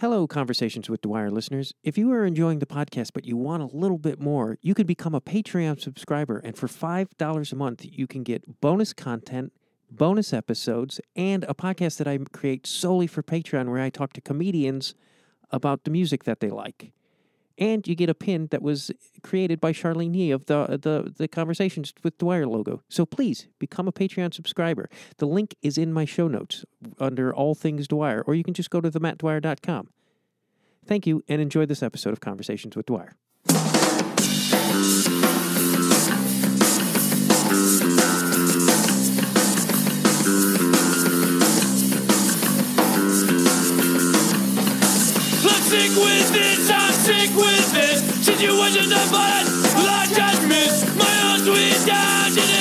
Hello, Conversations with Dwyer listeners. If you are enjoying the podcast but you want a little bit more, you could become a Patreon subscriber. And for $5 a month, you can get bonus content, bonus episodes, and a podcast that I create solely for Patreon where I talk to comedians about the music that they like. And you get a pin that was created by Charlene Yee of the, uh, the, the Conversations with Dwyer logo. So please become a Patreon subscriber. The link is in my show notes under All Things Dwyer, or you can just go to themattdwyer.com. Thank you and enjoy this episode of Conversations with Dwyer. With this, Judgment My own sweet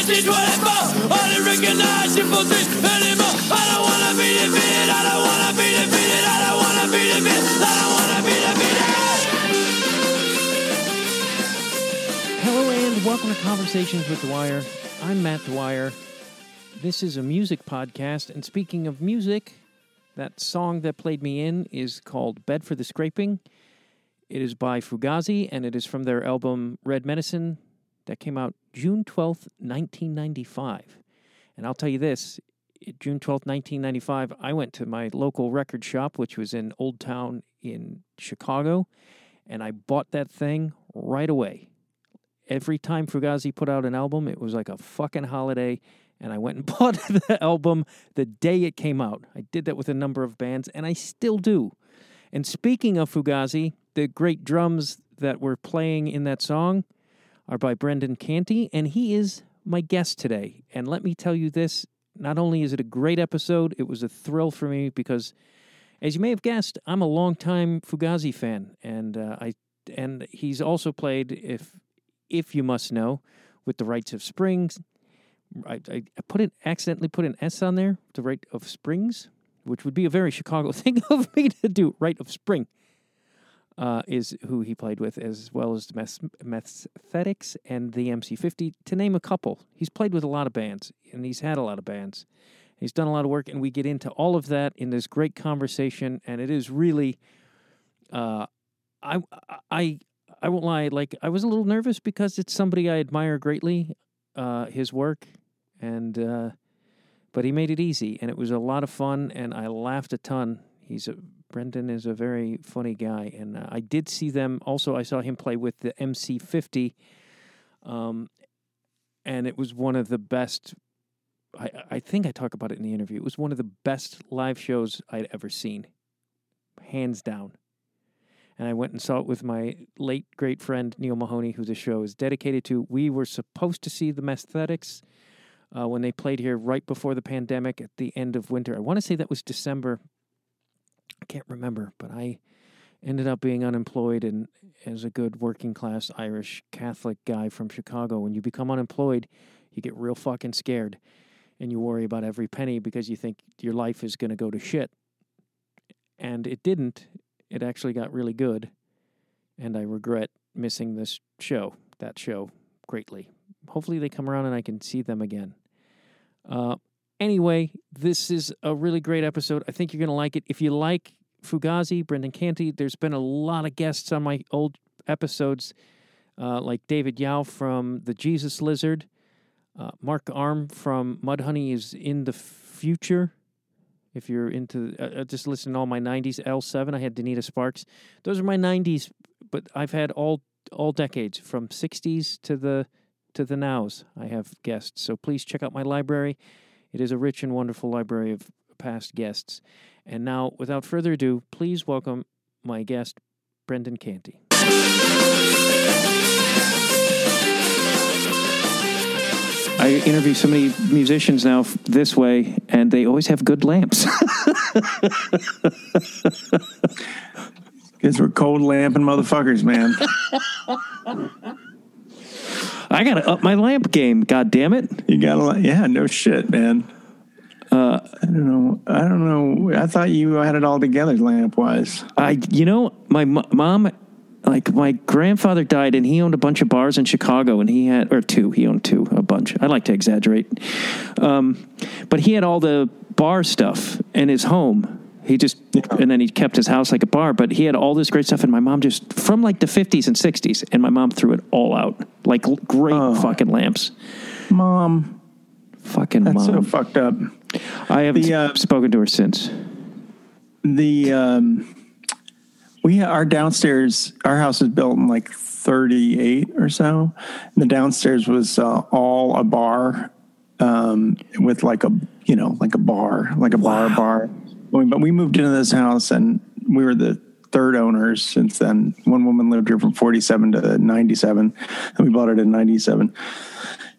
teach what I felt I didn't recognize the full thing anymore. I don't wanna be defeated, I don't wanna be defeated I don't wanna be defeated, I don't wanna be defeated Hello and welcome to Conversations with Dwyer. I'm Matt Dwyer. This is a music podcast, and speaking of music, that song that played me in is called Bed for the Scraping. It is by Fugazi, and it is from their album Red Medicine that came out June 12th, 1995. And I'll tell you this June 12th, 1995, I went to my local record shop, which was in Old Town in Chicago, and I bought that thing right away. Every time Fugazi put out an album, it was like a fucking holiday, and I went and bought the album the day it came out. I did that with a number of bands, and I still do. And speaking of Fugazi, the great drums that were playing in that song are by Brendan Canty, and he is my guest today. And let me tell you this not only is it a great episode, it was a thrill for me because, as you may have guessed, I'm a longtime Fugazi fan, and uh, I and he's also played if if you must know with the Rites of Springs. I, I put it accidentally put an S on there, the Rite of Springs, which would be a very Chicago thing of me to do. Rite of Spring uh, is who he played with, as well as the Meth- Messthetics and the MC50, to name a couple. He's played with a lot of bands, and he's had a lot of bands. He's done a lot of work, and we get into all of that in this great conversation, and it is really, uh, I, I, I won't lie, like I was a little nervous because it's somebody I admire greatly, uh, his work, and uh, but he made it easy, and it was a lot of fun, and I laughed a ton. He's a Brendan is a very funny guy, and uh, I did see them. Also, I saw him play with the MC50, um, and it was one of the best. I, I think I talk about it in the interview. It was one of the best live shows I'd ever seen, hands down. And I went and saw it with my late great friend Neil Mahoney, who the show is dedicated to. We were supposed to see the Messthetics uh, when they played here right before the pandemic at the end of winter. I want to say that was December can't remember, but I ended up being unemployed and as a good working class Irish Catholic guy from Chicago, when you become unemployed, you get real fucking scared and you worry about every penny because you think your life is going to go to shit. And it didn't. It actually got really good. And I regret missing this show, that show, greatly. Hopefully they come around and I can see them again. Uh, Anyway, this is a really great episode. I think you're going to like it. If you like Fugazi, Brendan Canty, there's been a lot of guests on my old episodes, uh, like David Yow from The Jesus Lizard. Uh, Mark Arm from Mudhoney is in the future. If you're into, uh, just listen to all my 90s. L7, I had Donita Sparks. Those are my 90s, but I've had all all decades from 60s to the to the nows. I have guests. So please check out my library. It is a rich and wonderful library of past guests. And now, without further ado, please welcome my guest, Brendan Canty. I interview so many musicians now this way, and they always have good lamps. Because we're cold lamping motherfuckers, man. I gotta up my lamp game. God damn it! You gotta, yeah, no shit, man. Uh, I don't know. I don't know. I thought you had it all together, lamp wise. I, you know, my mo- mom, like my grandfather died, and he owned a bunch of bars in Chicago, and he had or two. He owned two, a bunch. I like to exaggerate, um, but he had all the bar stuff in his home. He just and then he kept his house like a bar, but he had all this great stuff, and my mom just from like the fifties and sixties, and my mom threw it all out, like great Oh. fucking lamps, Mom, fucking that's so fucked up. I haven't The, uh, spoken to her since. The um, we our downstairs, our house was built in like '38 or so. And the downstairs was uh, all a bar um, with like a you know like a bar, like a bar bar. But we moved into this house and we were the third owners since then. One woman lived here from 47 to 97, and we bought it in 97.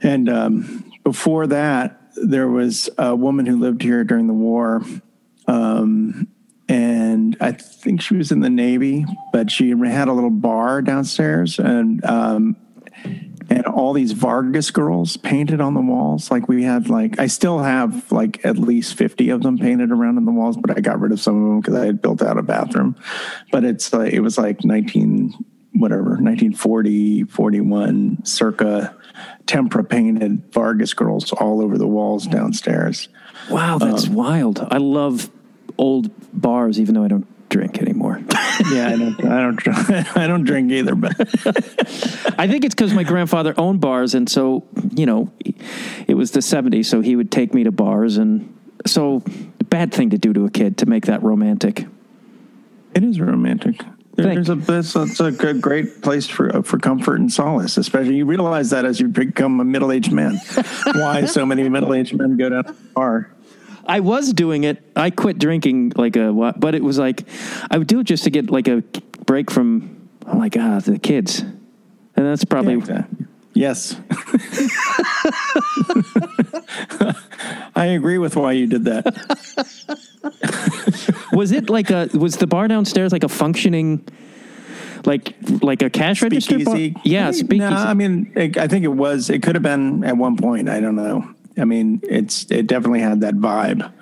And um, before that, there was a woman who lived here during the war. Um, and I think she was in the Navy, but she had a little bar downstairs, and um, and all these Vargas girls painted on the walls. Like we had, like I still have like at least fifty of them painted around on the walls, but I got rid of some of them because I had built out a bathroom. But it's like it was like nineteen whatever 1940 41 circa tempera painted vargas girls all over the walls downstairs Wow, that's um, wild. I love old bars, even though I don't drink anymore. yeah i don't i don't i don't drink either but I think it's because my grandfather owned bars, and so you know, it was the '70s, so he would take me to bars, and so bad thing to do to a kid to make that romantic. It is romantic. There- There's a that's, that's a good, great place for uh, for comfort and solace. Especially you realize that as you become a middle aged man. Why so many middle aged men go down to the bar? I was doing it. I quit drinking like a what, but it was like I would do it just to get like a break from oh my god the kids, and that's probably Exactly. Yes. I agree with why you did that. Was it like a was the bar downstairs like a functioning like like a cash register bar? Yeah, I speakeasy. No, I mean, it, I think it was. It could have been at one point. I don't know. I mean, it's it definitely had that vibe.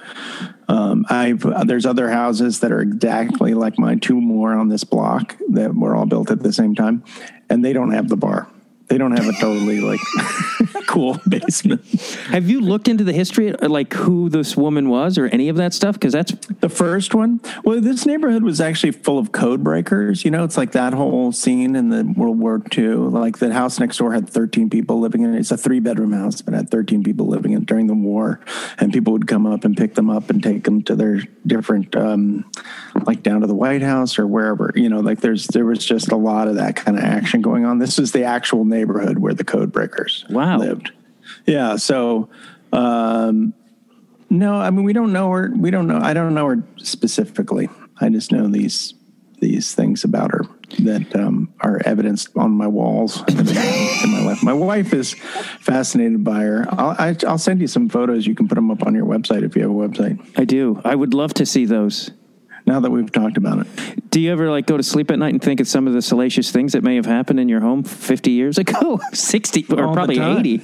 Um, I've there's other houses that are exactly like mine. Two more on this block that were all built at the same time, and they don't have the bar. They don't have a totally like cool basement. Have you looked into the history, like who this woman was, or any of that stuff? Because that's The first one, well, this neighborhood was actually full of code breakers. You know, it's like that whole scene in the World War II. Like the house next door had 13 people living in it. It's a three bedroom house, but had 13 people living in it during the war. And people would come up and pick them up and take them to their different, um, like down to the White House or wherever. You know, like there's there was just a lot of that kind of action going on. This is the actual neighborhood where the code breakers Wow. lived. Yeah. So, um, no, I mean we don't know her. We don't know. I don't know her specifically. I just know these these things about her that um, are evidenced on my walls in my life. My wife is fascinated by her. I'll, I, I'll send you some photos. You can put them up on your website if you have a website. I do. I would love to see those. Now that we've talked about it, Do you ever like go to sleep at night and think of some of the salacious things that may have happened in your home 50 years ago, 60 or All probably 80?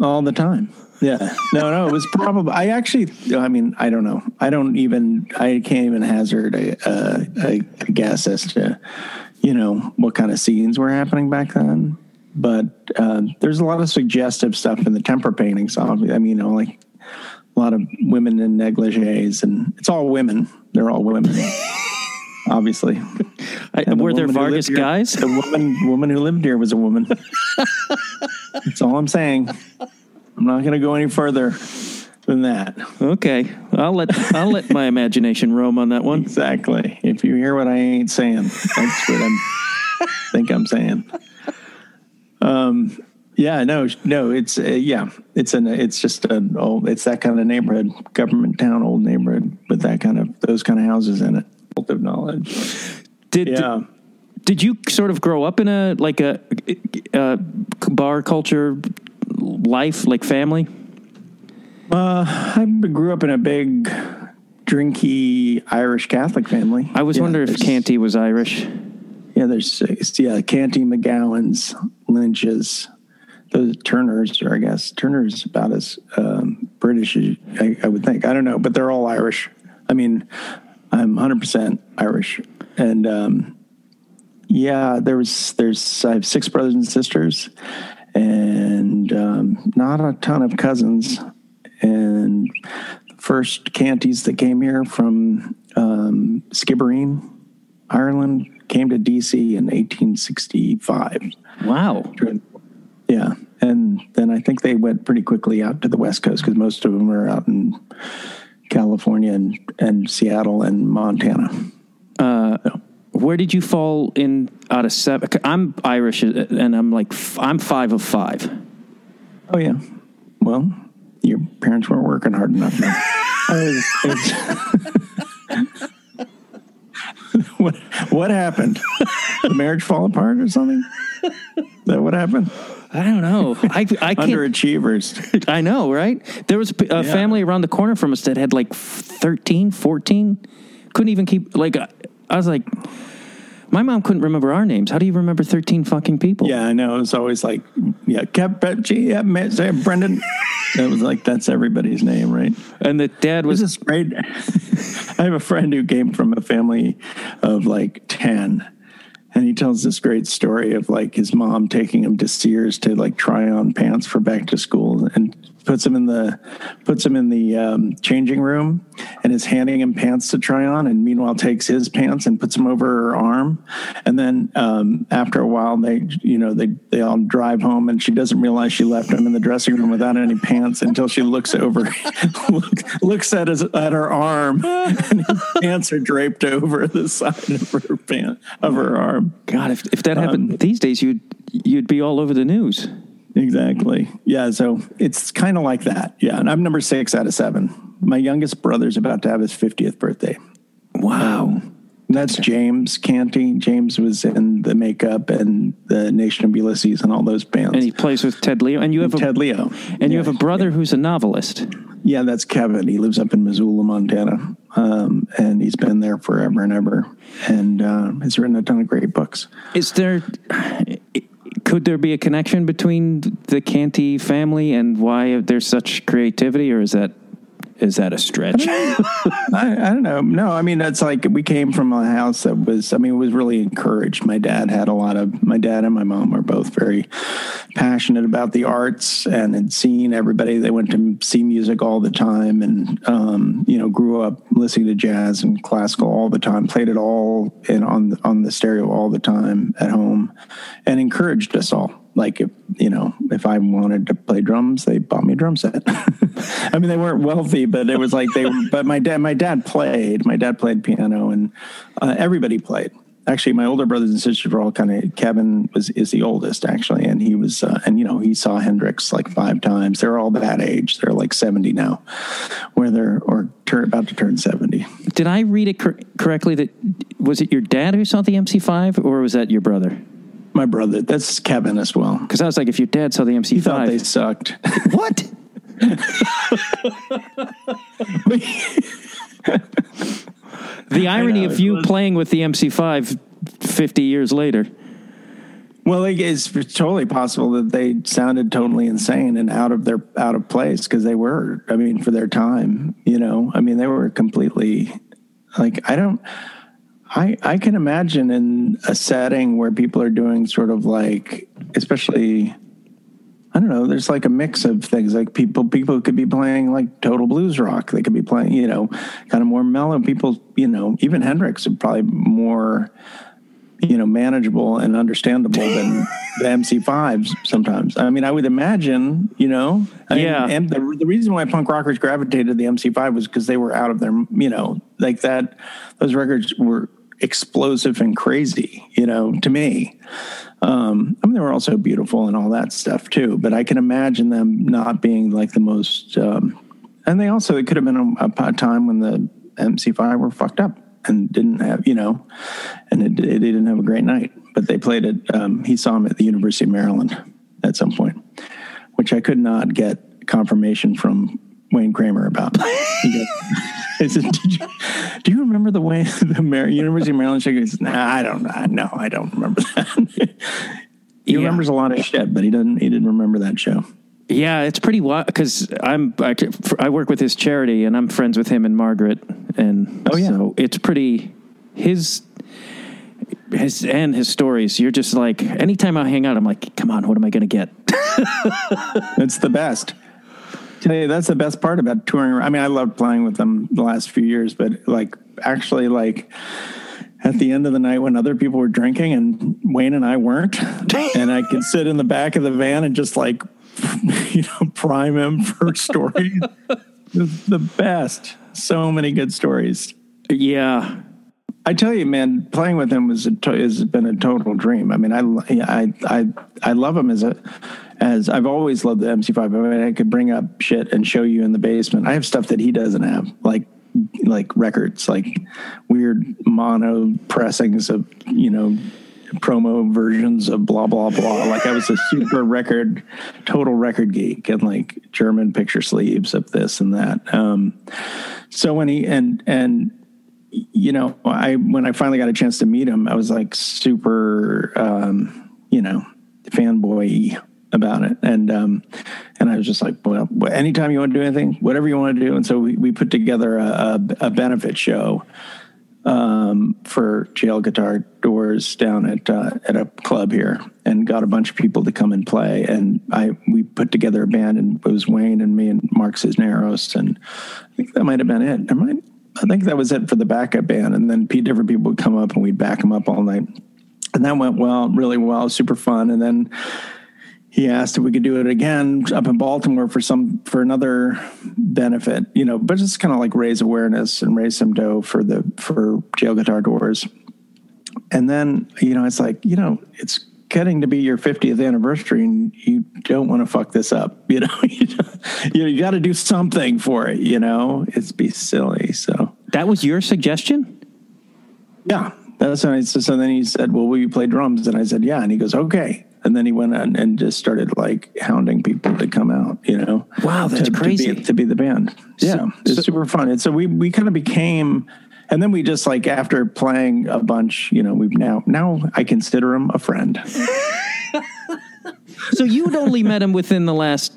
all the time. Yeah. No, no, it was probably. I actually. I mean, I don't know. I don't even. I can't even hazard a, a, a guess as to, you know, what kind of scenes were happening back then. But uh, there's a lot of suggestive stuff in the tempera paintings. I mean, you know, like a lot of women in negligees, and it's all women. They're all women, obviously. I, the were there woman who lived Vargas here- guys? The woman, woman who lived here was a woman. That's all I'm saying. I'm not going to go any further than that. Okay, I'll let I'll let my imagination roam on that one. Exactly. If you hear what I ain't saying, that's what I'm think I'm saying. Um. Yeah. No. No. It's uh, yeah. It's an. It's just an old. It's that kind of neighborhood, government town, old neighborhood with that kind of those kind of houses in it. Wealth of knowledge. Did, Yeah. did you sort of grow up in a like a, a bar culture life, like family? I grew up in a big drinky Irish Catholic family. I was Yeah, wondering if Canty was Irish. Yeah, there's yeah, Canty, McGowan's, Lynch's, those Turners, or I guess Turner's about as um, British as I, I would think. I don't know, but they're all Irish. I mean, I'm 100% Irish, and um, yeah, there was there's I have six brothers and sisters, and um, not a ton of cousins, and first Canties that came here from um, Skibbereen, Ireland, came to DC in 1865. Wow. Yeah. And then I think they went pretty quickly out to the West Coast because most of them are out in California and, and Seattle and Montana. Where did you fall in out of seven? I'm Irish, uh, and I'm like I'm five of five. Oh, yeah. Well, your parents weren't working hard enough. then. I was- it's- what, what happened? the marriage fall apart or something? Is that what happened? I don't know. I I can't. Underachievers. I know, right? There was a a family around the corner from us that had like 13, 14. Couldn't even keep, like, I I was like, my mom couldn't remember our names. How do you remember 13 fucking people? Yeah, I know. It's always like, yeah, Capechi, yeah, Brendan. That was like, that's everybody's name, right? And the dad This was, is great. I have a friend who came from a family of like 10. And he tells this great story of like his mom taking him to Sears to like try on pants for back to school. And puts him in the puts him in the um, changing room and is handing him pants to try on and meanwhile takes his pants and puts them over her arm. And then um, after a while they you know they they all drive home and she doesn't realize she left him in the dressing room without any pants until she looks over look, looks at his at her arm. And his pants are draped over the side of her pant of her arm. God, if, if that Um, happened these days, you'd you'd be all over the news. Exactly. Yeah. So it's kind of like that. Yeah. And I'm number six out of seven. My youngest brother's about to have his 50th birthday. Wow. That's James Canty. James was in the Make-Up and the Nation of Ulysses and all those bands. and he plays with Ted Leo. And you have a, Ted Leo. and you have a brother who's a novelist. Yeah, that's Kevin. He lives up in Missoula, Montana. Um, and he's been there forever and ever. And uh, has written a ton of great books. Is there could there be a connection between the Canty family and why there's such creativity, or is that is that a stretch? I, I don't know. No, I mean, it's like we came from a house that was, I mean, it was really encouraged. My dad had a lot of, my dad and my mom were both very passionate about the arts and had seen everybody. They went to see music all the time and, um, you know, grew up listening to jazz and classical all the time, played it all in on on the stereo all the time at home and encouraged us all. Like if you know, if I wanted to play drums, they bought me a drum set. I mean, they weren't wealthy, but it was like they. But my dad, my dad played. My dad played piano, and uh, everybody played. Actually, my older brothers and sisters were all kind of. Kevin was is the oldest actually, and he was, uh, and you know, he saw Hendrix like five times. They're all that age. They're like seventy now, where they're or turn, about to turn seventy. Did I read it cor- correctly? That was it your dad who saw the MC5, or was that your brother? My brother, that's Kevin as well. Because I was like, if your dad saw the He thought they sucked. what? The irony know, of you was- playing with the MC5 50 years later. Well, it's totally possible that they sounded totally insane and out of their out of place because they were. I mean, for their time, you know. I mean, they were completely like I don't. I I can imagine in a setting where people are doing sort of like, especially. I don't know. There's like a mix of things. Like people, people could be playing like total blues rock. They could be playing, you know, kind of more mellow. People, you know, even Hendrix are probably more you know, manageable and understandable than the MC5s sometimes. I mean, I would imagine, you know, I mean, Yeah. and the, the reason why punk rockers gravitated to the MC5 was because they were out of their, you know, like that, those records were explosive and crazy, you know, to me. Um, I mean, they were also beautiful and all that stuff too, but I can imagine them not being like the most, um, and they also, it could have been a, a time when the MC5 were fucked up and didn't have, you know, and it, it didn't have a great night. But they played it. Um, he saw him at the University of Maryland at some point, which I could not get confirmation from Wayne Kramer about. He goes, I said, Did you, "Do you remember the way the Mar- University of Maryland show?" He goes, "Nah, I don't. I, no, I don't remember that." he Yeah. remembers a lot of shit, but he doesn't. He didn't remember that show. Yeah, it's pretty wild because I'm I, I work with his charity and I'm friends with him and Margaret, and Oh, yeah. so it's pretty his his and his stories. You're just like anytime I hang out, I'm like, come on, what am I going to get? It's the best. You that's the best part about touring. I mean, I loved playing with them the last few years, but like actually, like at the end of the night when other people were drinking and Wayne and I weren't, and I could sit in the back of the van and just like, you know, prime him for stories. the best. So many good stories. Yeah. I tell you, man, playing with him was to- has been a total dream. I mean, I, I, I, I love him as a, as I've always loved the MC5. I mean, I could bring up shit and show you in the basement. I have stuff that he doesn't have, like, like records, like weird mono pressings of, you know, promo versions of blah blah blah. Like I was a super record, total record geek, and like German picture sleeves of this and that. Um, so when he and and you know, I when I finally got a chance to meet him, I was like super, um, you know, fanboy about it, and um, and I was just like, well, anytime you want to do anything, whatever you want to do, and so we, we put together a, a, a benefit show um, for jail guitar doors down at uh, at a club here, and got a bunch of people to come and play. And I we put together a band, and it was Wayne and me and Mark Cisneros, and I think that might have been it. I might, I think that was it for the backup band, and then different people would come up, and we'd back them up all night, and that went well, really well, super fun. And then he asked if we could do it again up in Baltimore for some for another benefit, you know, but just kind of like raise awareness and raise some dough for the for jail guitar doors. And then, you know, it's like, you know, it's getting to be your 50th anniversary and you don't want to fuck this up, you know. you, know, you got to do something for it, you know. It's be silly. So That was your suggestion? yeah, that's when I said. So then he said, "Well, will you play drums?" And I said, "Yeah." And he goes, "Okay." And then he went on and just started like hounding people to come out, you know. Wow, that's to, crazy. To be, to be the band. Yeah, it's so- super fun. And so we we kind of became, and then we just like after playing a bunch, you know, we've now now I consider him a friend. So you'd only met him within the last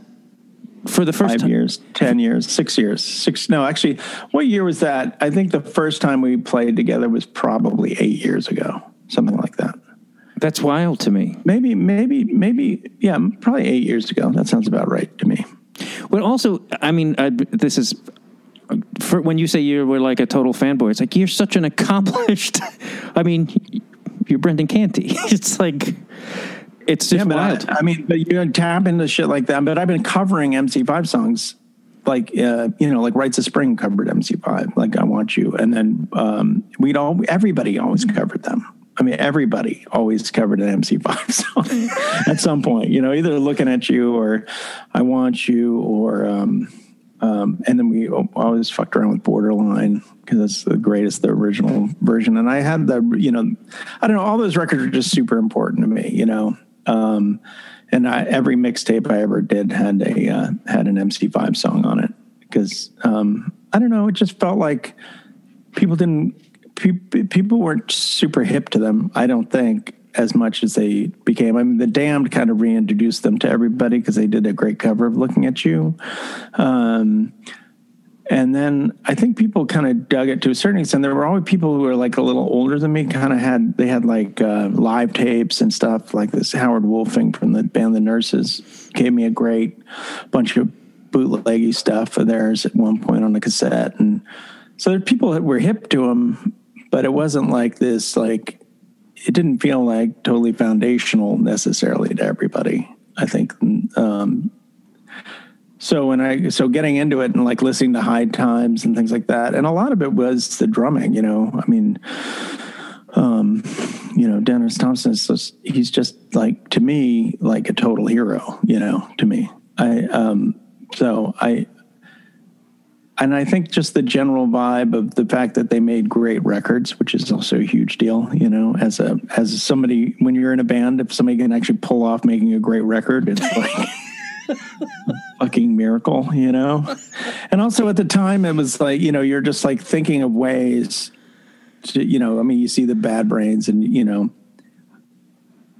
for the first Five time. years, ten years, six years, six. No, actually, what year was that? I think the first time we played together was probably eight years ago, something like that. That's wild to me. Maybe, maybe, maybe, yeah, probably eight years ago. That sounds about right to me. But also, I mean, I, this is for when you say you were like a total fanboy. It's like you're such an accomplished. I mean, you're Brendan Canty. It's like it's just Yeah, but wild. I, I mean, but you tap into shit like that. But I've been covering MC5 songs, like uh, you know, like Rites of Spring covered MC5, like I Want You, and then um, we'd all everybody always covered them. I mean, everybody always covered an MC5 song at some point. You know, either looking at you or I Want You or. Um, um, and then we always fucked around with Borderline because that's the greatest, the original version. And I had the, you know, I don't know, all those records are just super important to me, you know. Um, and I, every mixtape I ever did had a uh, had an MC5 song on it because um, I don't know, it just felt like people didn't pe- people weren't super hip to them. I don't think as much as they became. I mean, the Damned kind of reintroduced them to everybody because they did a great cover of "Looking at You." Um, and then I think people kind of dug it to a certain extent. There were always people who were like a little older than me, kind of had they had like uh, live tapes and stuff. Like this Howard Wuelfing from the band The Nurses gave me a great bunch of bootleggy stuff of theirs at one point on a cassette, and so there are people that were hip to them, but it wasn't like this. Like it didn't feel like totally foundational necessarily to everybody. I think um, so when I so getting into it and like listening to High Times and things like that, and a lot of it was the drumming. You know, I mean, um, you know, Dennis Thompson is he's just like to me like a total hero. You know, to me, I um, so I. And I think just the general vibe of the fact that they made great records, which is also a huge deal, you know, as a as somebody when you're in a band, if somebody can actually pull off making a great record, it's like fucking miracle, you know? And also at the time, it was like, you know, you're just like thinking of ways to, you know, I mean, you see the bad brains and, you know,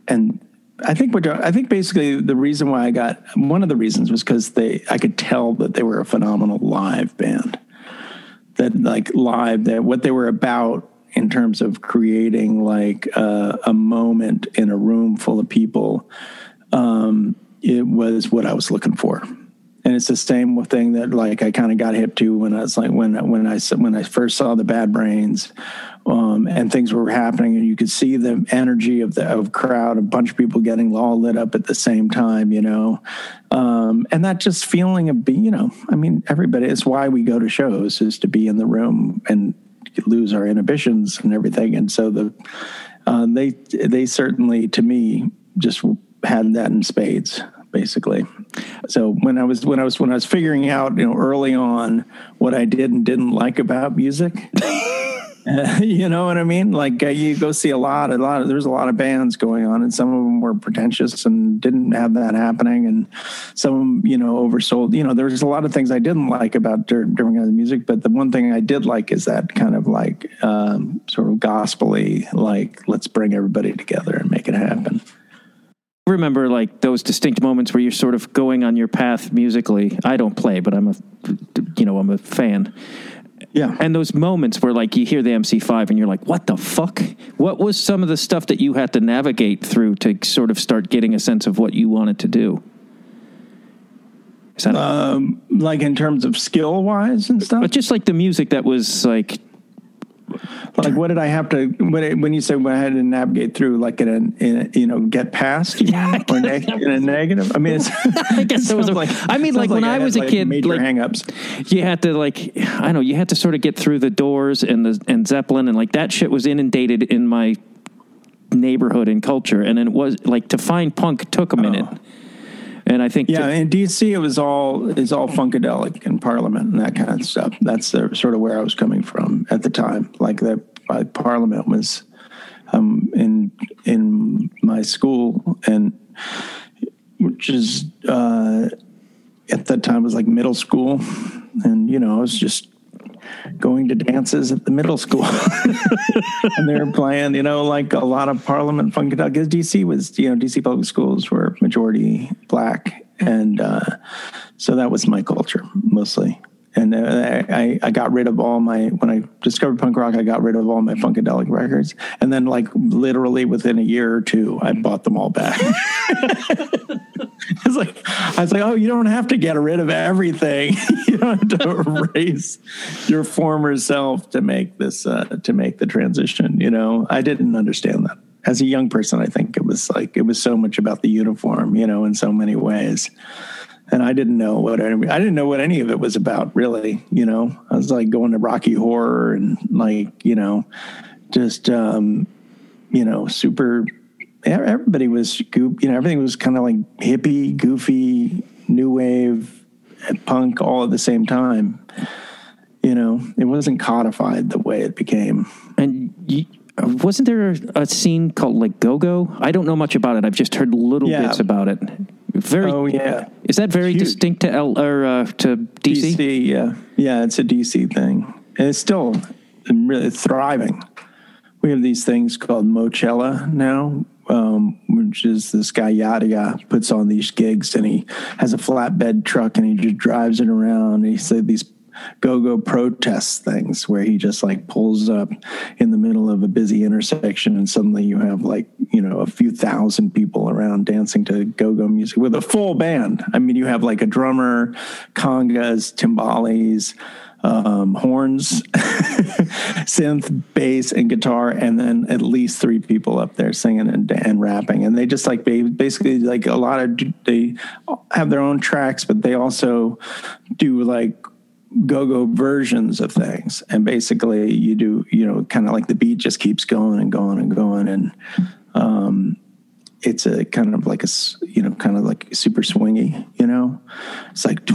and I think what I think basically the reason why I got one of the reasons was because they I could tell that they were a phenomenal live band. That like live that what they were about in terms of creating like a moment in a room full of people um, it was what I was looking for. And it's the same thing that like I kind of got hip to when I was like when when I when I first saw the Bad Brains, um, and things were happening, and you could see the energy of the of crowd, a bunch of people getting all lit up at the same time, you know, um, and that just feeling of being, you know, I mean, everybody. It's why we go to shows is to be in the room and lose our inhibitions and everything, and so the uh, they they certainly to me just had that in spades basically. So when I was when I was when I was figuring out, you know, early on what I did and didn't like about music, uh, you know what I mean? Like uh, you go see a lot, a lot of there's a lot of bands going on, and some of them were pretentious and didn't have that happening, and some you know, oversold. You know, there's a lot of things I didn't like about during, during the music, but the one thing I did like is that kind of like um, sort of gospely, like let's bring everybody together and make it happen remember like those distinct moments where you're sort of going on your path musically. I don't play, but I'm a, you know, I'm a fan. Yeah. And those moments where like you hear the MC5 and you're like, what the fuck? What was some of the stuff that you had to navigate through to sort of start getting a sense of what you wanted to do? Is that um, like in terms of skill wise and stuff? But just like the music that was like like what did I have to when when you say when I had to navigate through like in a, in a you know get past yeah, or neg- in a negative? I mean, I guess it was a, like I mean like, like when I, I was a like kid, major like hangups. You had to like I know you had to sort of get through the doors and the and Zeppelin and like that shit was inundated in my neighborhood and culture, and then it was like to find punk took a minute. Oh. And I think yeah, to, in DC it was all is all funkadelic and Parliament and that kind of stuff. That's the, sort of where I was coming from at the time. Like the uh, Parliament was um, in in my school and which is uh, at that time was like middle school, and you know I was just going to dances at the middle school. and they're playing, you know, like a lot of Parliament funkadelic. Because DC was, you know, DC public schools were majority black. And uh, so that was my culture mostly. And uh, I, I got rid of all my, when I discovered punk rock, I got rid of all my funkadelic records. And then, like, literally within a year or two, I bought them all back. I was like, I was like, oh, you don't have to get rid of everything. you don't have to erase your former self to make this uh, to make the transition. You know, I didn't understand that as a young person. I think it was like it was so much about the uniform. You know, in so many ways. And I didn't know what I, I didn't know what any of it was about, really. You know, I was like going to Rocky Horror and like you know, just um, you know, super everybody was goop, you know, everything was kind of like hippie, goofy, new wave, punk all at the same time. You know, it wasn't codified the way it became. And you, wasn't there a scene called like Go Go? I don't know much about it. I've just heard little yeah. bits about it. Very. Oh yeah. Is that very Huge. distinct to L or uh, to DC? DC, yeah, yeah. It's a DC thing, and it's still really thriving. We have these things called Moechella now, um, which is this guy Yadiya puts on these gigs and he has a flatbed truck and he just drives it around. And he said these go-go protest things where he just like pulls up in the middle of a busy intersection and suddenly you have like you know a few thousand people around dancing to go-go music with a full band i mean you have like a drummer congas timbales um, horns, synth, bass, and guitar, and then at least three people up there singing and, and rapping. And they just like basically like a lot of they have their own tracks, but they also do like go-go versions of things. And basically, you do you know kind of like the beat just keeps going and going and going and. Um, it's a kind of like a you know kind of like super swingy you know it's like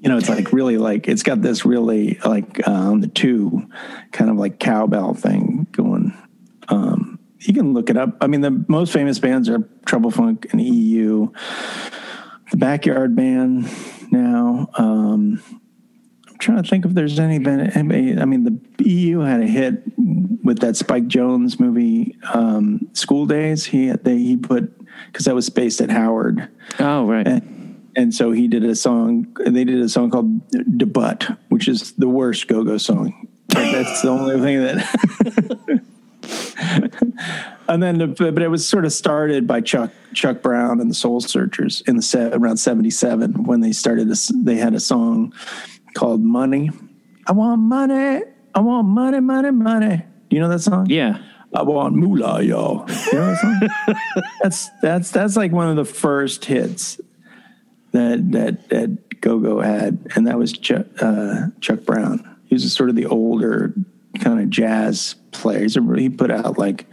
you know, it's like really like it's got this really like on the two kind of like cowbell thing going. Um, you can look it up. I mean, the most famous bands are Trouble Funk and EU, the Backyard Band. Now, um, I'm trying to think if there's any band. I mean, the EU had a hit with that Spike Jones movie, um, School Daze. He they, he put because that was based at Howard. Oh, right. And, and so he did a song. And they did a song called "Da Butt," which is the worst go-go song. Like that's the only thing that. and then, but it was sort of started by Chuck Chuck Brown and the Soul Searchers in the set around '77 when they started this. They had a song called "Money." I want money. I want money, money, money. Do you know that song? Yeah. I want moolah, y'all. You know that song? that's that's that's like one of the first hits that that that Go Go had, and that was Chuck, uh, Chuck Brown. He was sort of the older kind of jazz player. He put out like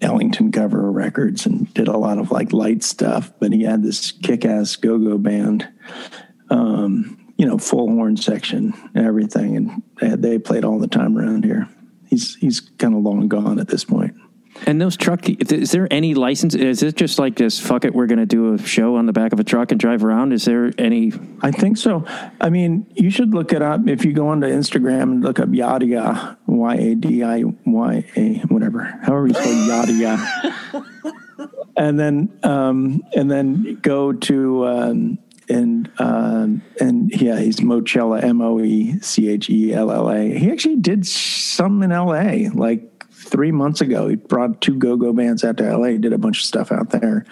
Ellington cover records and did a lot of like light stuff, but he had this kick-ass go-go band, um, you know, full horn section and everything, and they, they played all the time around here. He's he's kind of long gone at this point. And those truck, is there any license? Is it just like this? Fuck it, we're going to do a show on the back of a truck and drive around. Is there any? I think so. I mean, you should look it up if you go onto Instagram and look up Yadiya, Y A D I Y A, whatever, however you spell Yadiya, and then um, and then go to um, and um, and yeah, he's Moechella, M O E C H E L L A. He actually did some in L A, like three months ago. He brought two go-go bands out to LA, did a bunch of stuff out there.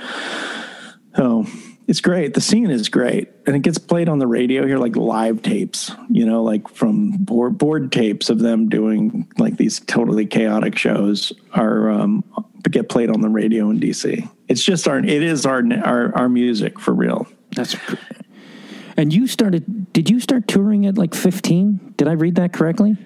So it's great. The scene is great, and it gets played on the radio here, like live tapes. You know, like from board board tapes of them doing like these totally chaotic shows are um, get played on the radio in DC. It's just our it is our our our music for real. That's. And you started? Did you start touring at like fifteen? Did I read that correctly?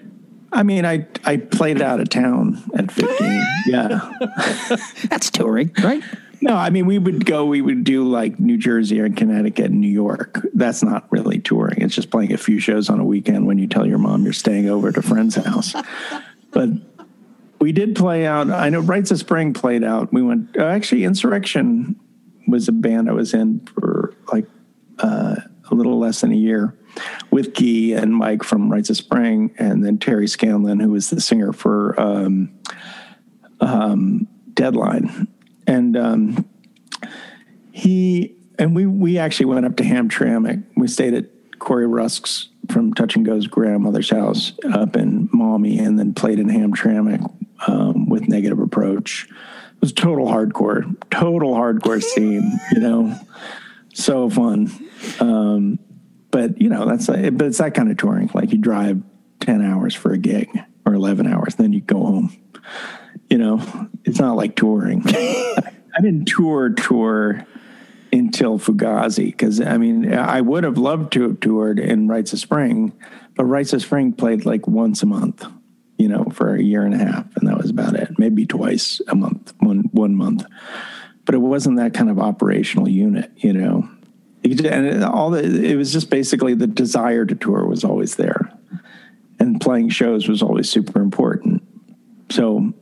I mean, I I played out of town at 15. yeah. That's touring, right? No, I mean, we would go, we would do like New Jersey or Connecticut and New York. That's not really touring. It's just playing a few shows on a weekend when you tell your mom you're staying over at a friend's house. but we did play out. I know Rites of Spring played out. We went, uh, actually, Insurrection was a band I was in for like uh, a little less than a year with Guy and Mike from Rites of Spring, and then Terry Scanlon, who was the singer for um, um, Deadline, and um, he and we we actually went up to Hamtramck. We stayed at Corey Rusk's from Touch and Go's grandmother's house up in Maumee, and then played in Hamtramck um, with Negative Approach. It was total hardcore, total hardcore scene, you know, so fun. Um, but you know that's a, but it's that kind of touring. Like you drive ten hours for a gig or eleven hours, then you go home. You know, it's not like touring. I didn't tour tour until Fugazi because I mean I would have loved to have toured in Rites of Spring, but Rites of Spring played like once a month, you know, for a year and a half, and that was about it. Maybe twice a month, one one month, but it wasn't that kind of operational unit, you know and all the it was just basically the desire to tour was always there. And playing shows was always super important. So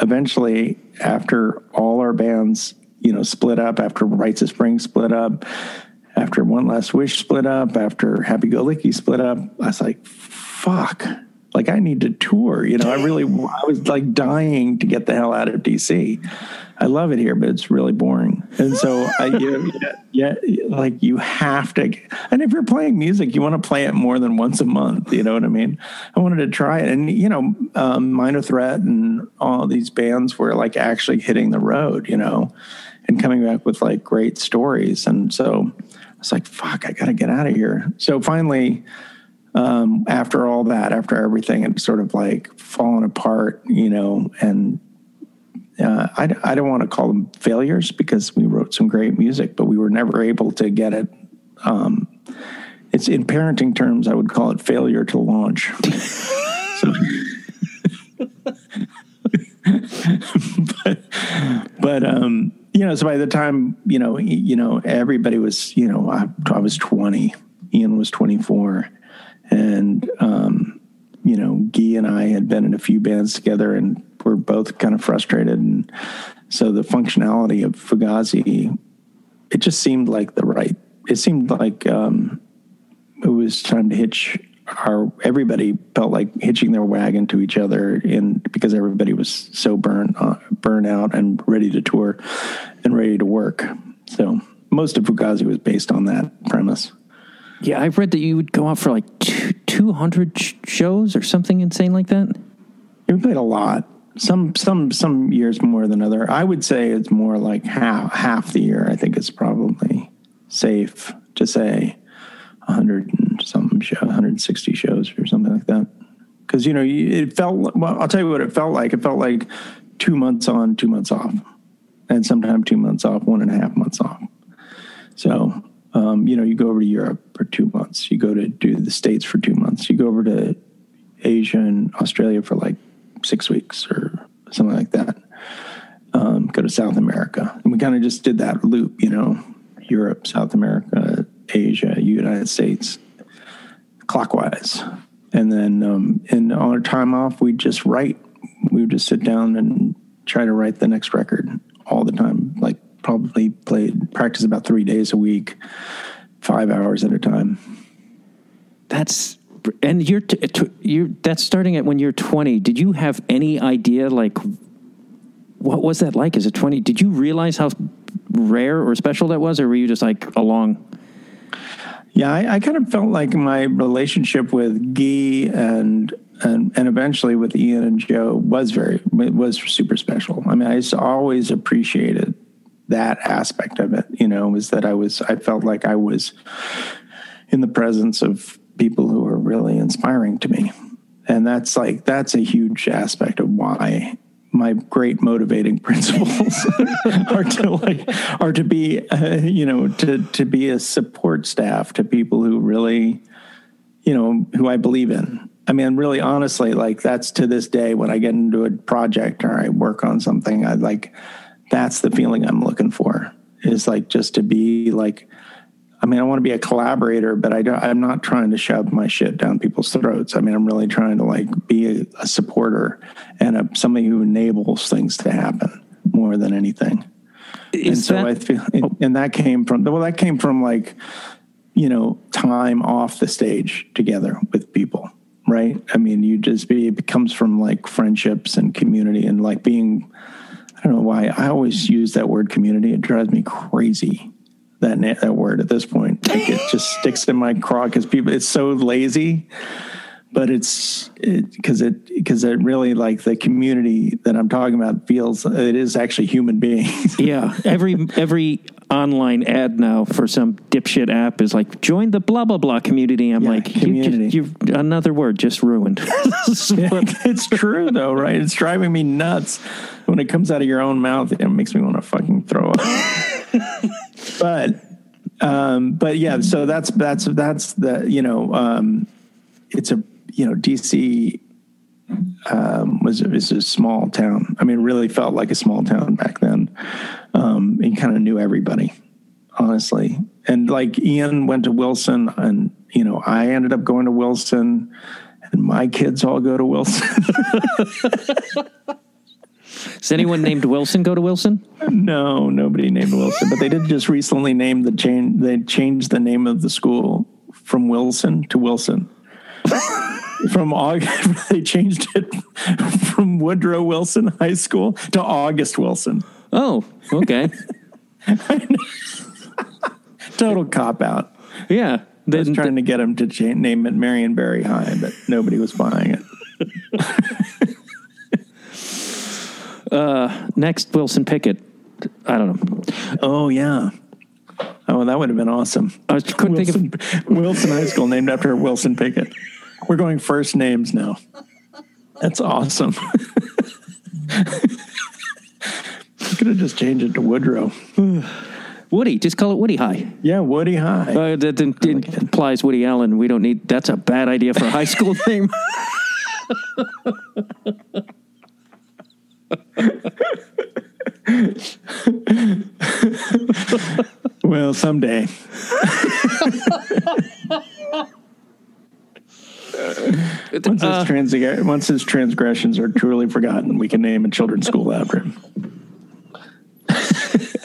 eventually after all our bands you know split up after rites of spring split up after one last wish split up after Happy Go Licky split up i was like fuck like i need to tour you know i really i was like dying to get the hell out of dc I love it here, but it's really boring. And so, I, you know, yeah, yeah, like you have to. And if you're playing music, you want to play it more than once a month. You know what I mean? I wanted to try it, and you know, um, Minor Threat and all these bands were like actually hitting the road. You know, and coming back with like great stories. And so I was like, "Fuck, I got to get out of here." So finally. Um, after all that, after everything had sort of like fallen apart, you know, and uh, I, I don't want to call them failures because we wrote some great music, but we were never able to get it. Um, it's in parenting terms, I would call it failure to launch. so, but, but um, you know, so by the time you know, you know, everybody was, you know, I, I was twenty, Ian was twenty four, and um, you know, Guy and I had been in a few bands together, and we're both kind of frustrated. And so the functionality of Fugazi, it just seemed like the right. It seemed like um, it was time to hitch our. Everybody felt like hitching their wagon to each other, in because everybody was so burnt uh, burnt out and ready to tour and ready to work. So most of Fugazi was based on that premise. Yeah, I've read that you would go out for like two hundred shows or something insane like that. We played a lot. Some some some years more than other. I would say it's more like half half the year. I think it's probably safe to say 100 and something show, 160 shows or something like that. Because you know, you- it felt. Well, I'll tell you what it felt like. It felt like two months on, two months off, and sometimes two months off, one and a half months off. So, um, you know, you go over to Europe for two months. You go to do the States for two months. You go over to Asia and Australia for like six weeks or something like that. Um, go to South America. And we kind of just did that loop, you know, Europe, South America, Asia, United States, clockwise. And then um, in on our time off, we'd just write. We would just sit down and try to write the next record all the time. Probably played practice about three days a week, five hours at a time. That's and you're t- t- you're that's starting at when you're 20. Did you have any idea like what was that like as a 20? Did you realize how rare or special that was, or were you just like along? Yeah, I, I kind of felt like my relationship with Guy and and and eventually with Ian and Joe was very was super special. I mean, I just always appreciated that aspect of it. You know, was that I was I felt like I was in the presence of people who were really inspiring to me, and that's like that's a huge aspect of why my great motivating principles are to like are to be uh, you know to to be a support staff to people who really you know who I believe in. I mean, really, honestly, like that's to this day when I get into a project or I work on something, I like that's the feeling I'm looking for is like just to be like. I mean, I want to be a collaborator, but I don't, I'm not trying to shove my shit down people's throats. I mean, I'm really trying to like be a, a supporter and a, somebody who enables things to happen more than anything. and Is so that, I feel, oh. and that came from well, that came from like, you know, time off the stage together with people, right? I mean, you just be it comes from like friendships and community and like being. I don't know why I always use that word community. It drives me crazy that na- that word at this point. Like it just sticks in my craw because people. It's so lazy, but it's because it because it, really like the community that I'm talking about feels it is actually human beings. yeah, every every online ad now for some dipshit app is like join the blah blah blah community. I'm Yeah, like community. You, just, you another word just ruined. it's true though, right? It's driving me nuts when it comes out of your own mouth. It makes me want to fucking throw up. but, um, but yeah. So that's that's that's the you know, um, it's a you know DC um, was is a small town. I mean, it really felt like a small town back then. Um, and kind of knew everybody, honestly. And like Ian went to Wilson, and you know, I ended up going to Wilson, and my kids all go to Wilson. Does anyone named Wilson go to Wilson? no, nobody named Wilson, but they did just recently name the change. They changed the name of the school from Wilson to Wilson. From August, they changed it from Woodrow Wilson High School to August Wilson. Oh, okay. Total cop out. Yeah. they was trying to get him to cha- name it Marion Barry High, but nobody was buying it. Uh, next, Wilson Pickett. I don't know. Oh yeah. Oh, that would have been awesome. I was, couldn't Wilson, think of Wilson High School named after Wilson Pickett. We're going first names now. That's awesome. I could have just changed it to Woodrow. Woody. Just call it Woody High. Yeah, Woody High. Uh, that that- that implies Woody Allen. We don't need. That's a bad idea for a high school name. Well, someday. once, Uh, his trans- once his transgressions are truly forgotten, we can name a children's school after him.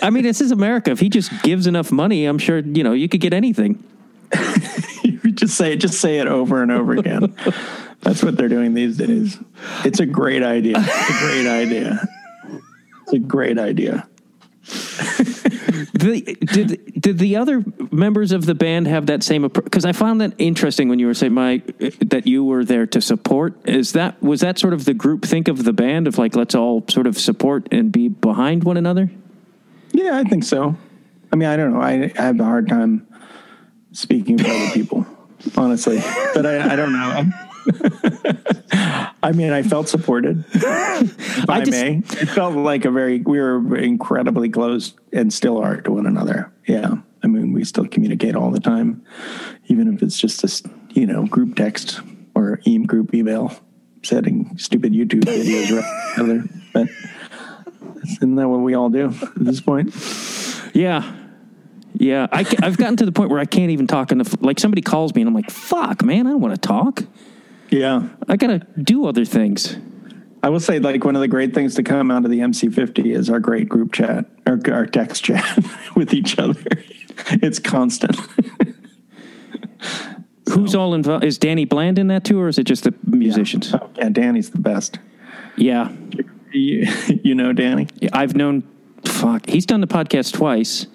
I mean, this is America. If he just gives enough money, I'm sure you know you could get anything. You just say it, just say it over and over again. That's what they're doing these days. It's a great idea. It's a great idea. It's a great idea. Did did the other members of the band have that same approach? Because I found that interesting when you were saying my that you were there to support. Is that was that sort of the group think of the band of like let's all sort of support and be behind one another? Yeah, I think so. I mean, I don't know. I, I have a hard time speaking for other people, honestly, but I, I don't know. I mean, I felt supported. If I, just- may, it felt like a very we were incredibly close and still are to one another. Yeah, I mean, we still communicate all the time, even if it's just a you know group text or e group email, setting stupid YouTube videos right together. But isn't that what we all do at this point? Yeah. Yeah, I, have gotten to the point where I can't even talk the like somebody calls me and I'm like, "Fuck, man, I don't want to talk. Yeah. I gotta do other things." I will say, like, one of the great things to come out of the MC50 is our great group chat, our, our text chat with each other. It's constant. Who's all involved? Is Danny Bland in that too, or is it just the musicians? Oh, yeah, Danny's the best. Yeah, You, you know Danny? Yeah, I've known. Fuck, he's done the podcast twice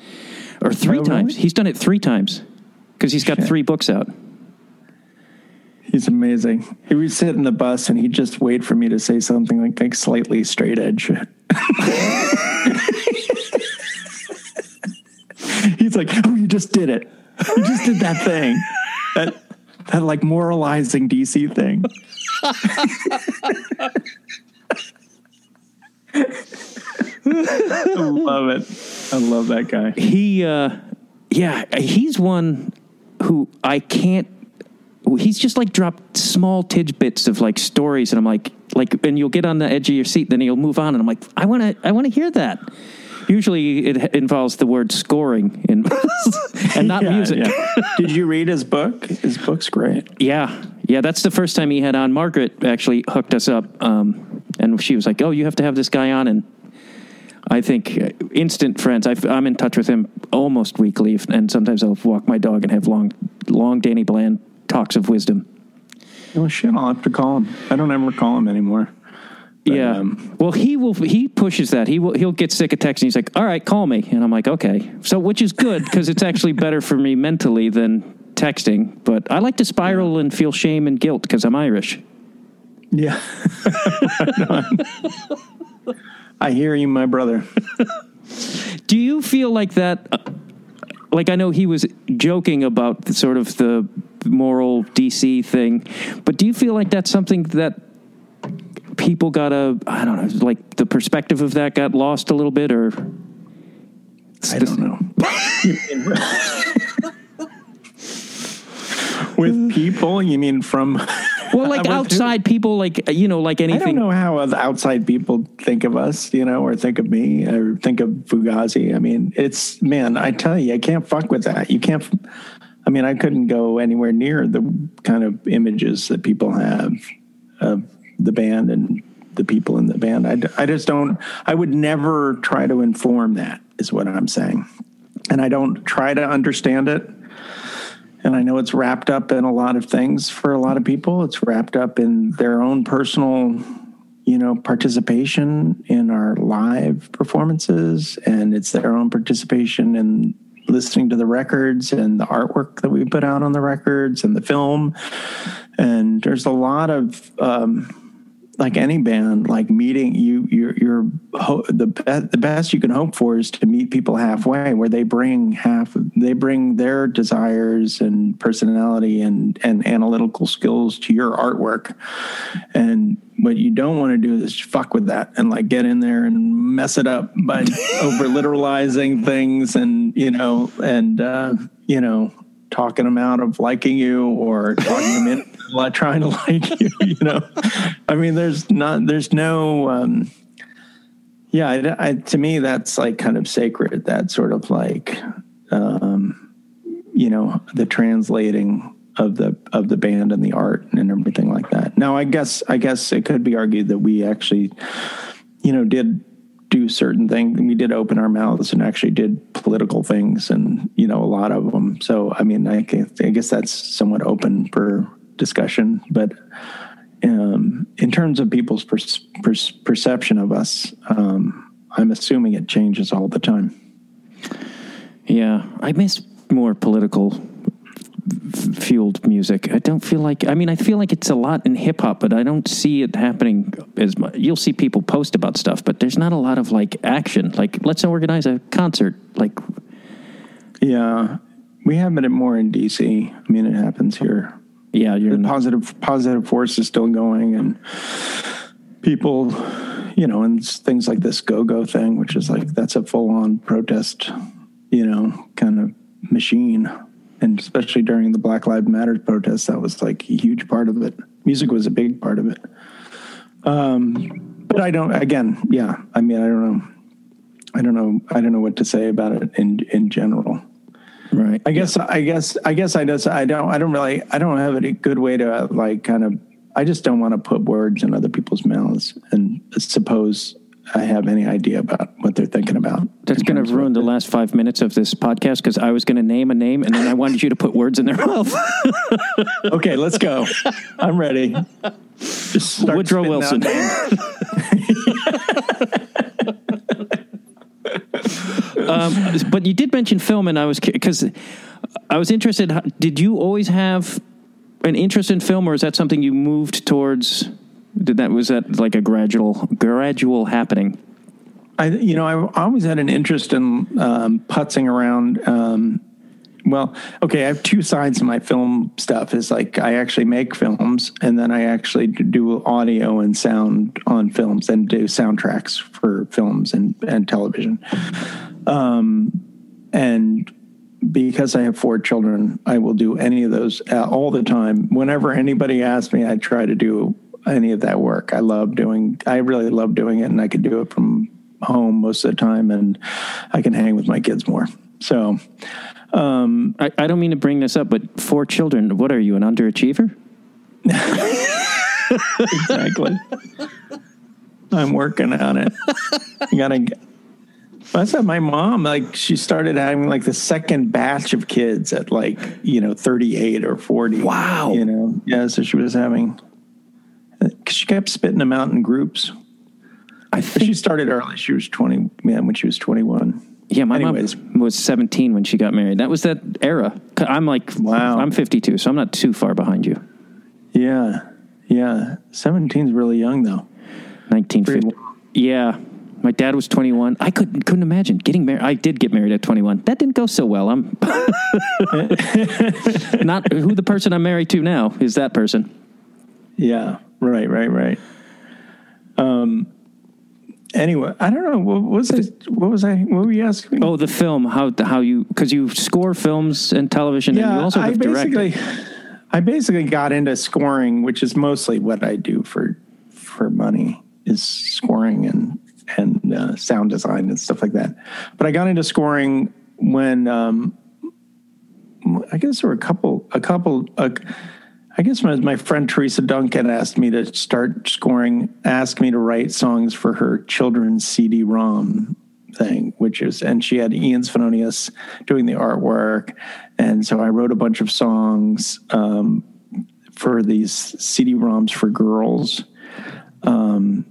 or three Oh, really? times. He's done it three times because he's got Shit. three books out. He's amazing. He would sit in the bus and he'd just wait for me to say something like, like slightly straight edge. He's like, "Oh, you just did it. You just did that thing. That that like moralizing DC thing." I love it. I love that guy. He, uh, yeah, he's one who I can't. He's just like dropped small tidbits of like stories, and I'm like, like, and you'll get on the edge of your seat, then he'll move on, and I'm like, I want to, I want to hear that. Usually, it involves the word scoring and and not Yeah, music. yeah. Did you read his book? His book's great. Yeah, yeah, that's the first time he had on. Margaret actually hooked us up, um, and she was like, "Oh, you have to have this guy on." And I think uh, instant friends. I've, I'm in touch with him almost weekly, and sometimes I'll walk my dog and have long, long Danny Bland talks of wisdom. Oh shit! I'll have to call him. I don't ever call him anymore. But, yeah. um, well, he will. He pushes that. He will. He'll get sick of texting. He's like, "All right, call me," and I'm like, "Okay." So, which is good because it's actually better for me mentally than texting. But I like to spiral and feel shame and guilt because I'm Irish. Yeah. I hear you, my brother. Do you feel like that? uh, Like I know he was joking about the, sort of the moral DC thing, but do you feel like that's something that people got a I don't know, like the perspective of that got lost a little bit, or I don't know. With people, you mean from? well, like With who? outside people, like you know, like anything. I don't know how outside people think of us, you know, or think of me, or think of Fugazi. I mean, it's man. I tell you, I can't fuck with that. You can't. I mean, I couldn't go anywhere near the kind of images that people have of the band and the people in the band. I, I just don't. I would never try to inform that. Is what I'm saying, and I don't try to understand it. And I know it's wrapped up in a lot of things for a lot of people. It's wrapped up in their own personal, you know, participation in our live performances, and it's their own participation in listening to the records and the artwork that we put out on the records and the film. And there's a lot of um, like any band, like meeting you, you're, you're ho- the be- the best you can hope for is to meet people halfway, where they bring half, they bring their desires and personality and and analytical skills to your artwork, and what you don't want to do is fuck with that and like get in there and mess it up by over literalizing things and you know and uh, you know talking them out of liking you or talking them in like trying to like you you know? I mean there's not there's no um yeah I, I, to me that's like kind of sacred that sort of like um you know the translating of the of the band and the art and everything like that. Now i guess i guess it could be argued that we actually you know did do certain things we did open our mouths and actually did political things and you know a lot of them so i mean i, I guess that's somewhat open for discussion but um, in terms of people's per- per- perception of us um, i'm assuming it changes all the time Yeah, I miss more political fueled music. I don't feel like. I mean, I feel like it's a lot in hip hop, but I don't see it happening as much. You'll see people post about stuff, but there's not a lot of like action. Like, let's organize a concert. Like, Yeah, we have it more in DC. I mean, it happens here. Yeah, you're The positive positive force is still going, and people, you know, and things like this go go thing, which is like that's a full on protest, you know, kind of machine. And especially during the Black Lives Matter protests, that was like a huge part of it. Music was a big part of it. Um, but I don't. Again, yeah. I mean, I don't know. I don't know. I don't know what to say about it in in general. Right. I guess I guess I guess I just I don't I don't really I don't have any good way to like kind of I just don't want to put words in other people's mouths and suppose I have any idea about what they're thinking about. That's going to ruin the last five minutes of this podcast because I was going to name a name and then I wanted you to put words in their mouth. Okay, let's go. I'm ready. Woodrow Wilson. um, but you did mention film, and I was because I was interested. Did you always have an interest in film, or is that something you moved towards? Did that was that like a gradual gradual happening? I, you know, I always had an interest in um, putzing around. Um, well, okay, I have two sides to my film stuff. Is like I actually make films, and then I actually do audio and sound on films, and do soundtracks for films and and television. Um, and because I have four children, I will do any of those all the time. Whenever anybody asks me, I try to do any of that work. I love doing. I really love doing it, and I can do it from home most of the time, and I can hang with my kids more. So Um, I, I don't mean to bring this up, but four children. What are you, an underachiever? exactly, I'm working on it. I gotta. get- I said my mom, like she started having like the second batch of kids at like you know 38 or 40. Wow. You know, yeah. So she was having. Cause she kept spitting them out in groups. I think. she started early. She was 20, yeah, when she was 21. Yeah, my Anyways. mom was 17 when she got married. That was that era. I'm like, Wow. I'm 52, so I'm not too far behind you. Yeah. Yeah. 17 is really young, though. 1950. Yeah. My dad was 21. I couldn't couldn't imagine getting married. I did get married at 21. That didn't go so well. I'm not who the person I'm married to now is that person. Yeah. Right, right, right. Um, anyway, I don't know. What was I, what was I, what were you asking me? Oh, the film. How how you because you score films and television, and you also I basically, directed. I basically got into scoring, which is mostly what I do for for money is scoring and and uh, sound design and stuff like that. But I got into scoring when um, I guess there were a couple a couple. Uh, I guess my, my friend Theresa Duncan asked me to start scoring, asked me to write songs for her children's CD-ROM thing, which is, and she had Ian Svenonius doing the artwork. And so I wrote a bunch of songs um, for these CD-ROMs for girls. Um,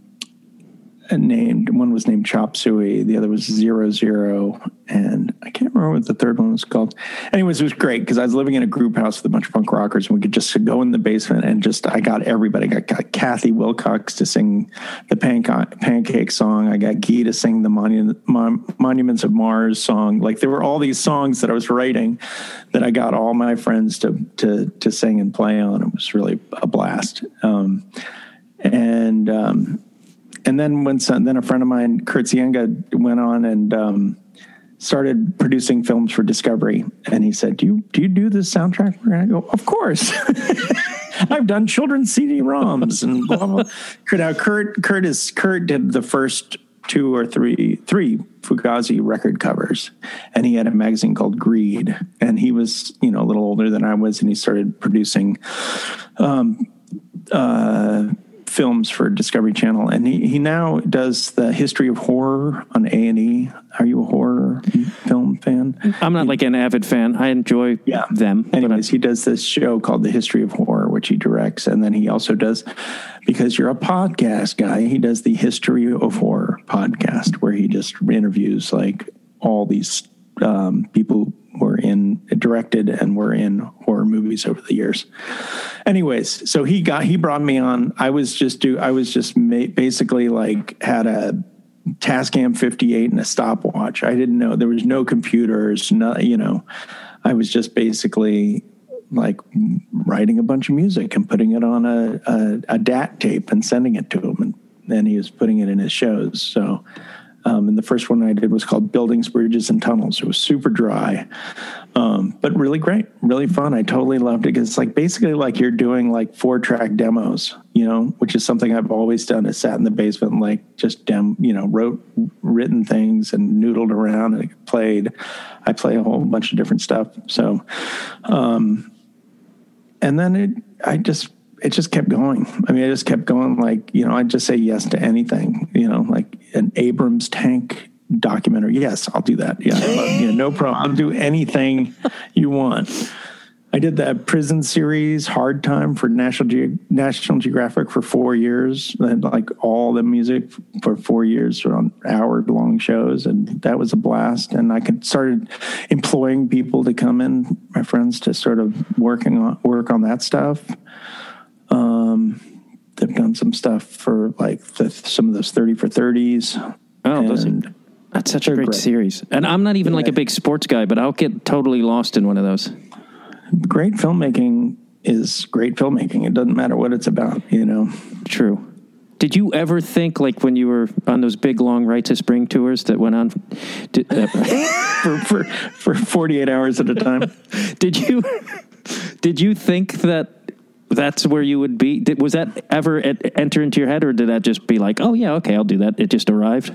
named one was named Chop Suey, the other was Zero Zero, and I can't remember what the third one was called. Anyways, it was great because I was living in a group house with a bunch of punk rockers, and we could just go in the basement and just I got everybody. I got, got Kathi Wilcox to sing the panca- pancake song. I got Guy to sing the Monu- Mon- Monuments of Mars song. Like there were all these songs that I was writing that I got all my friends to to to sing and play on. It was really a blast. Um, and um, and then when some, then a friend of mine, Kurt Sayenga, went on and um, started producing films for Discovery, and he said, "Do you do you do this soundtrack?" And I go, "Of course." I've done children's CD-ROMs and blah blah. Kurt, now Kurt, Kurt is Kurt did the first two or three three Fugazi record covers, and he had a magazine called Greed, and he was you know a little older than I was, and he started producing films for Discovery Channel, and he, he now does the history of horror on A and E. Are you a horror film fan? I'm not like an avid fan. I enjoy Yeah. them. Anyways, he does this show called The History of Horror, which he directs, and then he also does because you're a podcast guy. He does the History of Horror podcast, where he just interviews like all these um, people who are in directed and were in horror movies over the years. Anyways, so he got he brought me on. I was just do I was just ma- basically like had a Tascam 58 and a stopwatch. I didn't know there was no computers, no, you know. I was just basically like writing a bunch of music and putting it on a, a, a DAT tape and sending it to him. And then he was putting it in his shows. So, um, and the first one I did was called Buildings, Bridges, and Tunnels. It was super dry, um, but really great, really fun. I totally loved it because it's like basically like you're doing like four track demos, you know, which is something I've always done. Is sat in the basement and like just dem, you know, wrote written things and noodled around and played. I play a whole bunch of different stuff. So, um, and then it, I just it just kept going. I mean, I just kept going. Like you know, I'd just say yes to anything. You know, like an Abrams tank documentary. Yes, I'll do that. Yeah, you know, no problem. I'll do anything you want. I did that prison series, Hard Time, for National Ge- National Geographic for four years. Had like all the music for four years on hour long shows, and that was a blast. And I could started employing people to come in, my friends, to sort of working on work on that stuff. Um, they've done some stuff for like the, some of those thirty for thirties. Oh, those are, that's such a great, great. series. And I'm not even like a big sports guy, but I'll get totally lost in one of those. great filmmaking is great filmmaking. It doesn't matter what it's about, you know. True. Did you ever think, like when you were on those big long Rites of Spring tours that went on, did, uh, For for for 48 hours at a time. did you did you think that that's where you would be? Did, was that ever et- enter into your head, or did that just be like, oh yeah, okay, I'll do that? It just arrived.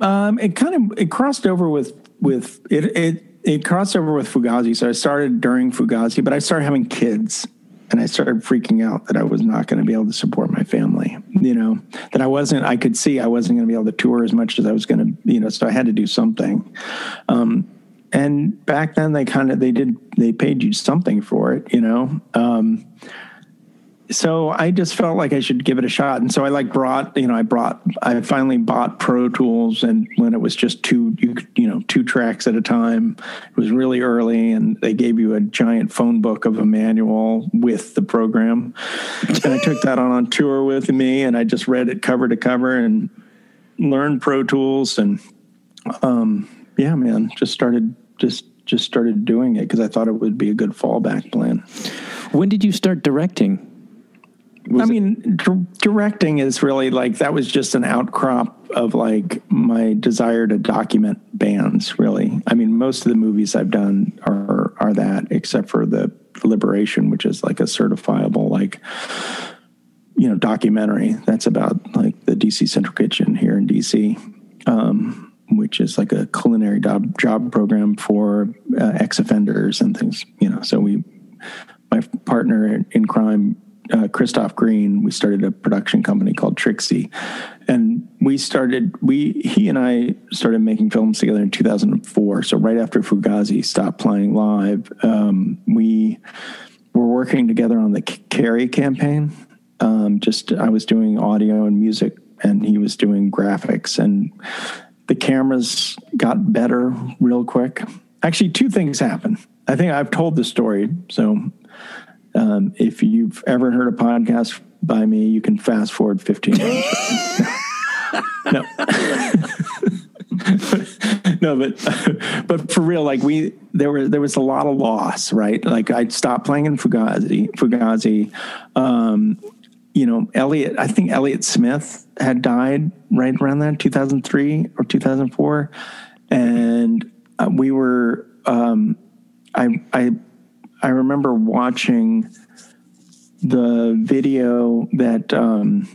Um, it kind of it crossed over with with it it it crossed over with Fugazi. So I started during Fugazi, but I started having kids, and I started freaking out that I was not going to be able to support my family. You know that I wasn't. I could see I wasn't going to be able to tour as much as I was going to. You know, so I had to do something. Um, and back then they kind of they did they paid you something for it. You know. Um, so I just felt like I should give it a shot. And so I like brought, you know, I brought, I finally bought Pro Tools and when it was just two, you, you know, two tracks at a time, it was really early and they gave you a giant phone book of a manual with the program. and I took that on on tour with me and I just read it cover to cover and learned Pro Tools and, um, yeah, man, just started, just, just started doing it because I thought it would be a good fallback plan. When did you start directing? I mean, dir- directing is really like that was just an outcrop of like my desire to document bands. Really, I mean, most of the movies I've done are are that, except for the Liberation, which is like a certifiable like you know documentary. That's about like the DC Central Kitchen here in DC. Um, which is like a culinary job job program for uh, ex offenders and things, you know. So we, my partner in, crime, uh, Christoph Green, we started a production company called Trixie, and we started we he and I started making films together in 2004. So right after Fugazi stopped playing live, um, we were working together on the Kerry campaign. Um, just I was doing audio and music, and he was doing graphics, and the cameras got better real quick. Actually, two things happened. I think I've told the story, so um, if you've ever heard a podcast by me, you can fast forward 15 minutes. no. no, but but for real, like we there were there was a lot of loss, right? Like I stopped playing in Fugazi, Fugazi. Um, you know, Elliot. I think Elliot Smith had died right around that 2003 or 2004, and uh, we were. Um, I I I remember watching the video that um,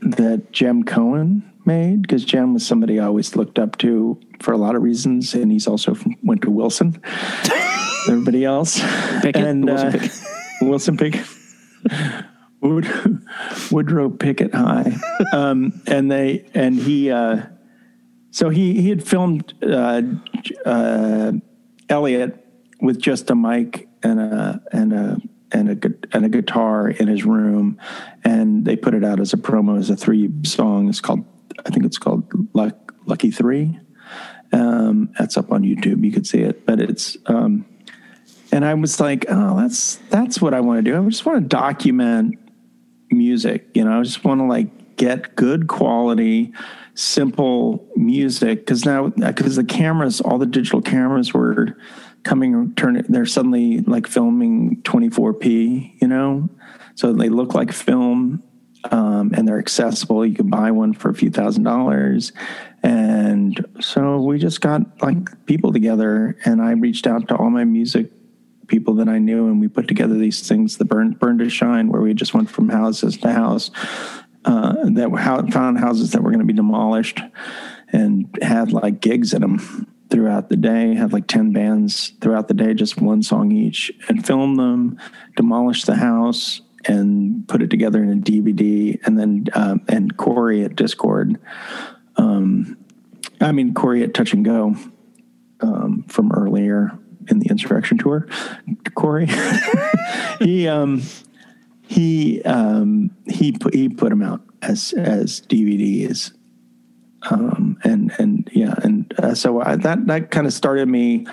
that Jem Cohen made because Jem was somebody I always looked up to for a lot of reasons, and he's also from, went to Wilson. Everybody else, Pickett? and Wilson uh, Pickett. Wilson Pickett. Wood, Woodrow Pickett High, um, and they and he, uh, so he he had filmed uh, uh, Elliot with just a mic and a and a and a and a guitar in his room, and they put it out as a promo as a three song. It's called I think it's called Luck, Lucky Three, Um, that's up on YouTube. You could see it, but it's. Um, and I was like, oh, that's that's what I want to do. I just want to document music. You know, I just want to like get good quality, simple music because now because the cameras, all the digital cameras were coming turn they're suddenly like filming 24p you know so they look like film um, and they're accessible you can buy one for a few thousand dollars and so we just got like people together and i reached out to all my music people that i knew and we put together these things the burn burn to shine where we just went from houses to house uh, that found houses that were going to be demolished and had like gigs in them throughout the day, had like 10 bands throughout the day, just one song each, and filmed them, demolished the house, and put it together in a DVD. And then, um, and Corey at Dischord. um, I mean, Corey at Touch and Go um, from earlier in the Insurrection Tour, Corey, he, um, he, um, he put, he put them out as, as DVDs um, and and yeah, and uh, so I, that that kind of started me,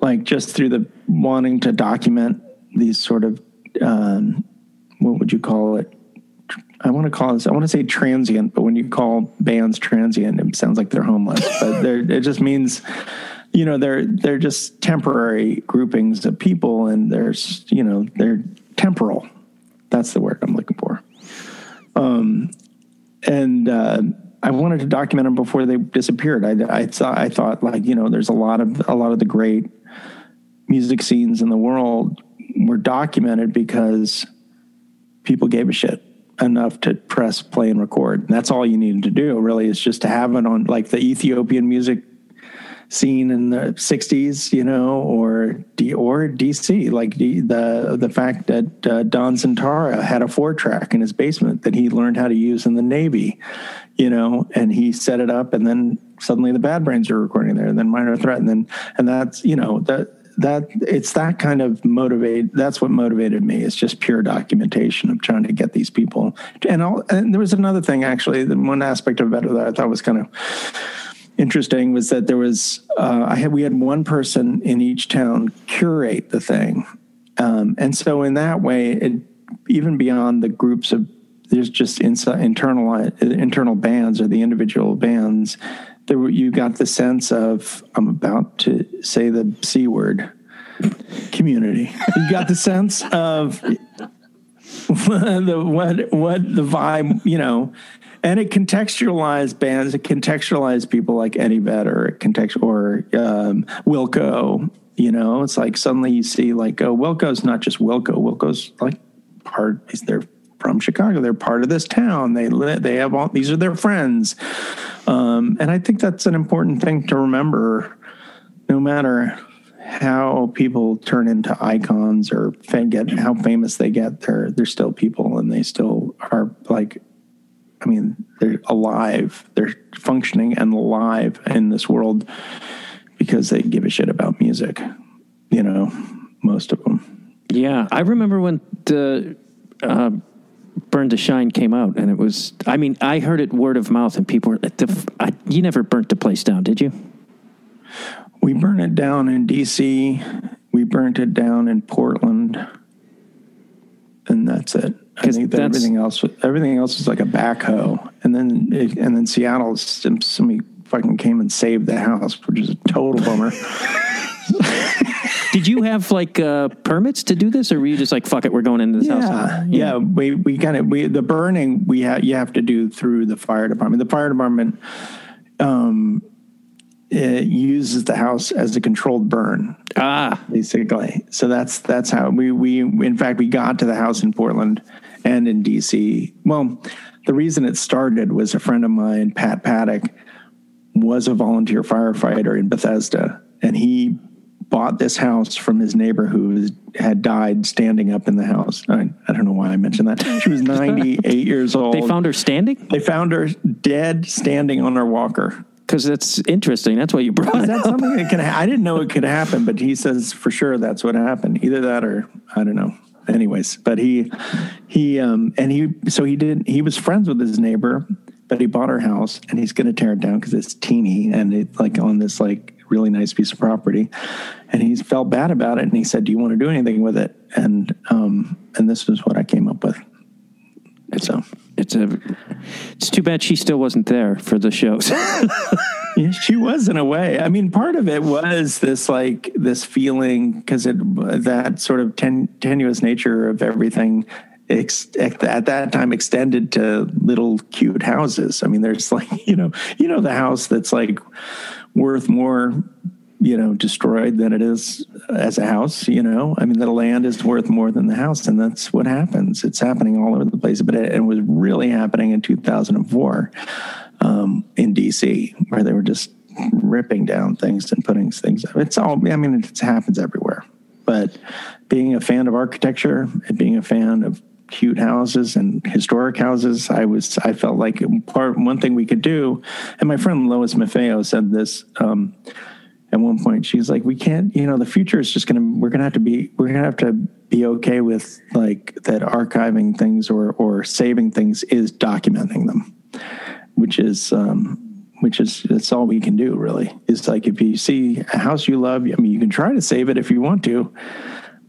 like just through the wanting to document these sort of um, what would you call it? I want to call this. I want to say transient, but when you call bands transient, it sounds like they're homeless. but it just means, you know, they're they're just temporary groupings of people, and there's you know they're temporal. That's the word I'm looking for. Um, and uh, I wanted to document them before they disappeared. I, I thought I thought like you know there's a lot of a lot of the great music scenes in the world were documented because people gave a shit enough to press play and record. And that's all you needed to do really is just to have it on like the Ethiopian music scene in the 60s, you know, or D, or DC, like the the, the fact that uh, Don Zientara had a four track in his basement that he learned how to use in the Navy, you know, and he set it up, and then suddenly the Bad Brains are recording there, and then Minor Threat, and then and that's you know that that it's that kind of motivate that's what motivated me it's just pure documentation of trying to get these people. And, all, and there was another thing actually the one aspect of it that i thought was kind of interesting was that there was uh, I had we had one person in each town curate the thing, um, and so in that way, it, even beyond the groups of there's just inside, internal internal bands or the individual bands. There were, you got the sense of I'm about to say the c word community. You got the sense of the what what the vibe you know and it contextualized bands, it contextualized people like Eddie Vedder, it context or um, Wilco. You know, it's like suddenly you see like, oh, Wilco's not just Wilco. Wilco's like part. They're from Chicago. They're part of this town. They. They have all. These are their friends. Um, and I think that's an important thing to remember. No matter how people turn into icons or get how famous they get, they're they're still people, and they still are like I mean, they're alive. They're functioning and alive in this world because they give a shit about music. You know, most of them. Yeah, I remember when the uh, "Burn to Shine" came out, and it was. I mean, I heard it word of mouth, and people were. The, I, you never burnt the place down, did you? We burned it down in D.C. We burnt it down in Portland, and that's it. I think that everything else, everything else was like a backhoe, and then it, and then Seattle, somebody fucking came and saved the house, which is a total bummer. Did you have like uh, permits to do this, or were you just like, "Fuck it, we're going into this yeah, house"? Yeah, yeah. We we kind of we the burning we have you have to do through the fire department. The fire department um, it uses the house as a controlled burn. Ah, basically. So that's that's how we we in fact we got to the house in Portland and in DC. Well, the reason it started was a friend of mine, Pat Paddock, was a volunteer firefighter in Bethesda, and he bought this house from his neighbor who had died standing up in the house. I, I don't know why I mentioned that. She was 98 years old. They found her standing? They found her dead standing on her walker. Because that's interesting. That's why you brought Is it that up. something that can ha- I didn't know it could happen, but he says for sure that's what happened. Either that or I don't know anyways, but he he um and he so he did he was friends with his neighbor but he bought her house and he's going to tear it down because it's teeny and it's like on this like really nice piece of property. And he felt bad about it and he said, "Do you want to do anything with it?" And um, and this was what I came up with. So It's a. It's too bad she still wasn't there for the shows. yeah, she was in a way. I mean, part of it was this like this feeling because it that sort of ten, tenuous nature of everything ex, at that time extended to little cute houses. I mean, there's like you know you know the house that's like worth more you know destroyed than it is as a house you know? I mean the land is worth more than the house and that's what happens. It's happening all over the place but it, it was really happening in 2004 um, in dc where they were just ripping down things and putting things up. It's all i mean it happens everywhere. But being a fan of architecture and being a fan of cute houses and historic houses. I was I felt like part one thing we could do, and my friend Lois Maffeo said this um, at one point. She's like, we can't, you know, the future is just gonna we're gonna have to be we're gonna have to be okay with like that archiving things or or saving things is documenting them, which is. Um, which is that's all we can do really is like if you see a house you love i mean you can try to save it if you want to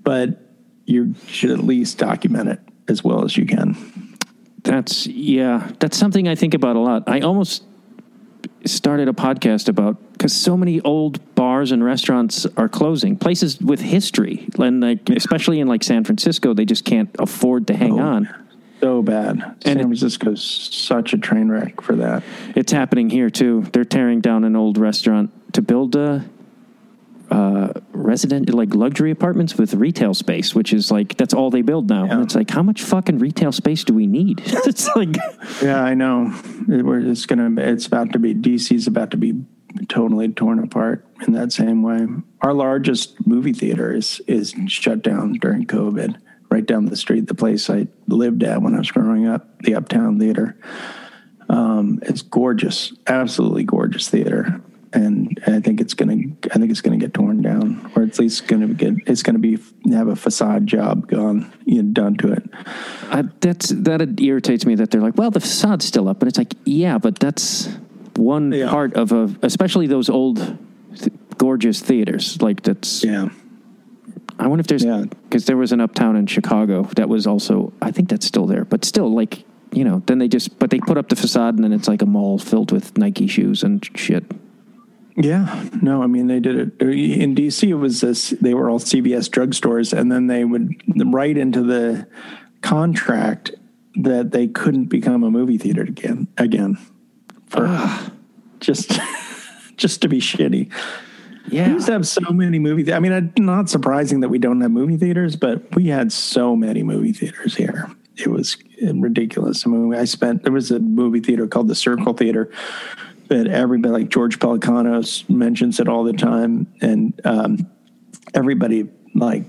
but you should at least document it as well as you can. That's yeah. That's something I think about a lot. I almost started a podcast about because so many old bars and restaurants are closing. Places with history, and like especially in like San Francisco, they just can't afford to hang Oh. on. So bad. San it- Francisco's such a train wreck for that. It's happening here too. They're tearing down an old restaurant to build a uh, resident like luxury apartments with retail space, which is like that's all they build now. Yeah. And it's like, how much fucking retail space do we need? it's like, Yeah, I know. It- we're- It's gonna. It's about to be. DC's about to be totally torn apart in that same way. Our largest movie theater is is shut down during COVID. Right down the street, the place I lived at when I was growing up, the Uptown Theater. Um, it's gorgeous, absolutely gorgeous theater, and I think it's gonna. I think it's gonna get torn down, or at least gonna get. It's gonna be have a facade job gone, you know, done to it. I, that's that irritates me that they're like, well, the facade's still up, but it's like, yeah, but that's one Yeah. part of a, especially those old, th- gorgeous theaters. Like that's. Yeah. I wonder if there's Yeah. because there was an uptown in Chicago that was also. I think that's still there, but still, like you know, then they just but they put up the facade and then it's like a mall filled with Nike shoes and shit. Yeah, no, I mean they did it in DC. It was this; they were all CVS drugstores, and then they would write into the contract that they couldn't become a movie theater again. Again, for just just to be shitty. Yeah, we used to have so many movie. I mean, it's not surprising that we don't have movie theaters, but we had so many movie theaters here. It was ridiculous. I mean, I spent there was a movie theater called the Circle Theater that everybody, like George Pelecanos, mentions it all the time, and um, everybody like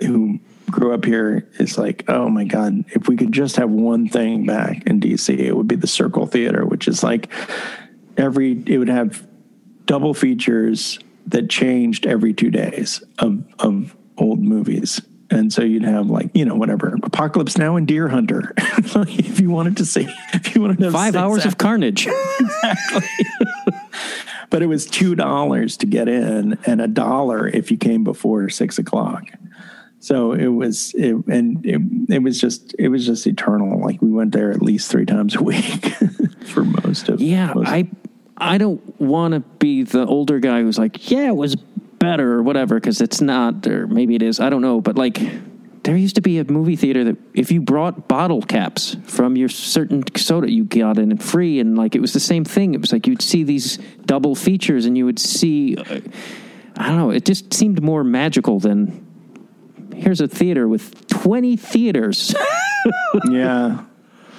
who grew up here is like, oh my god, if we could just have one thing back in DC, it would be the Circle Theater, which is like every it would have double features that changed every two days of of old movies. And so you'd have like, you know, whatever, Apocalypse Now and Deer Hunter. if you wanted to see, if you wanted to five hours of carnage. but it was two dollars to get in and a dollar if you came before six o'clock so it was it and it, it was just it was just eternal like we went there at least three times a week for most of Yeah, most- I I don't want to be the older guy who's like, yeah, it was better or whatever because it's not, or maybe it is. I don't know, but like. There used to be a movie theater that if you brought bottle caps from your certain soda, you got in free, and like it was the same thing. It was like you'd see these double features, and you would see, uh, I don't know, it just seemed more magical than here's a theater with twenty theaters. yeah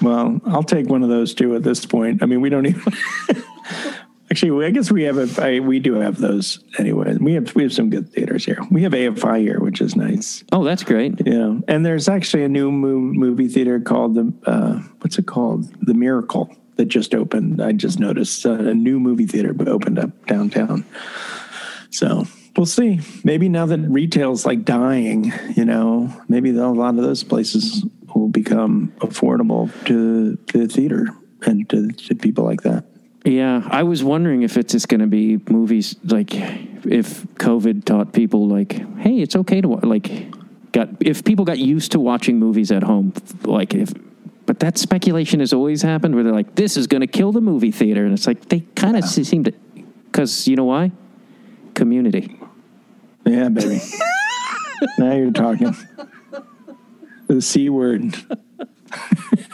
well i'll take one of those too at this point i mean we don't even actually i guess we have a I, we do have those anyway we have we have some good theaters here we have afi here which is nice oh, that's great. Yeah, and there's actually a new mo- movie theater called the uh, what's it called? The Miracle that just opened. I just noticed uh, a new movie theater opened up downtown. So we'll see. Maybe now that retail's like dying, you know, maybe a lot of those places will become affordable to the theater and to, to people like that. Yeah, I was wondering if it's just going to be movies like if COVID taught people like, hey, it's okay to like got if people got used to watching movies at home, like if. But that speculation has always happened where they're like, this is going to kill the movie theater, and it's like they kind of seem to, because you know why? Community. Yeah, baby. now you're talking. The c word.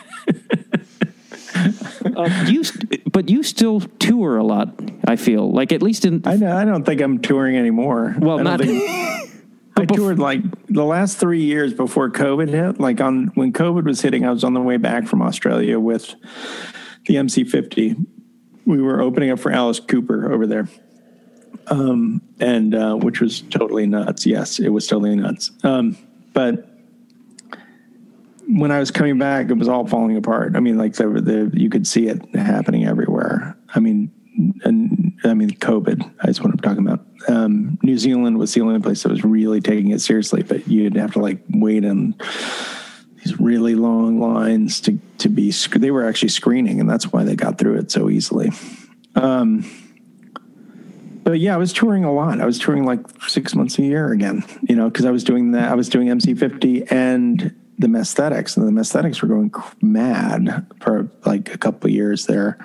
Um, you, st- but you still tour a lot. I feel like at least in I know, I don't think I'm touring anymore. well, I not. think- I toured like the last three years before COVID hit. Like on when COVID was hitting, I was on the way back from Australia with the MC50. We were opening up for Alice Cooper over there, um, and uh, which was totally nuts. Yes, it was totally nuts. Um, but when I was coming back, it was all falling apart. I mean, like the, the you could see it happening everywhere. I mean, and I mean, COVID is what I'm talking about. Um, New Zealand was the only place that was really taking it seriously, but you'd have to like wait in these really long lines to to be. They were actually screening, and that's why they got through it so easily. Um, but yeah, I was touring a lot. I was touring like six months a year again, you know, because I was doing that. I was doing MC50 and the Messthetics, and the Messthetics were going mad for like a couple of years there.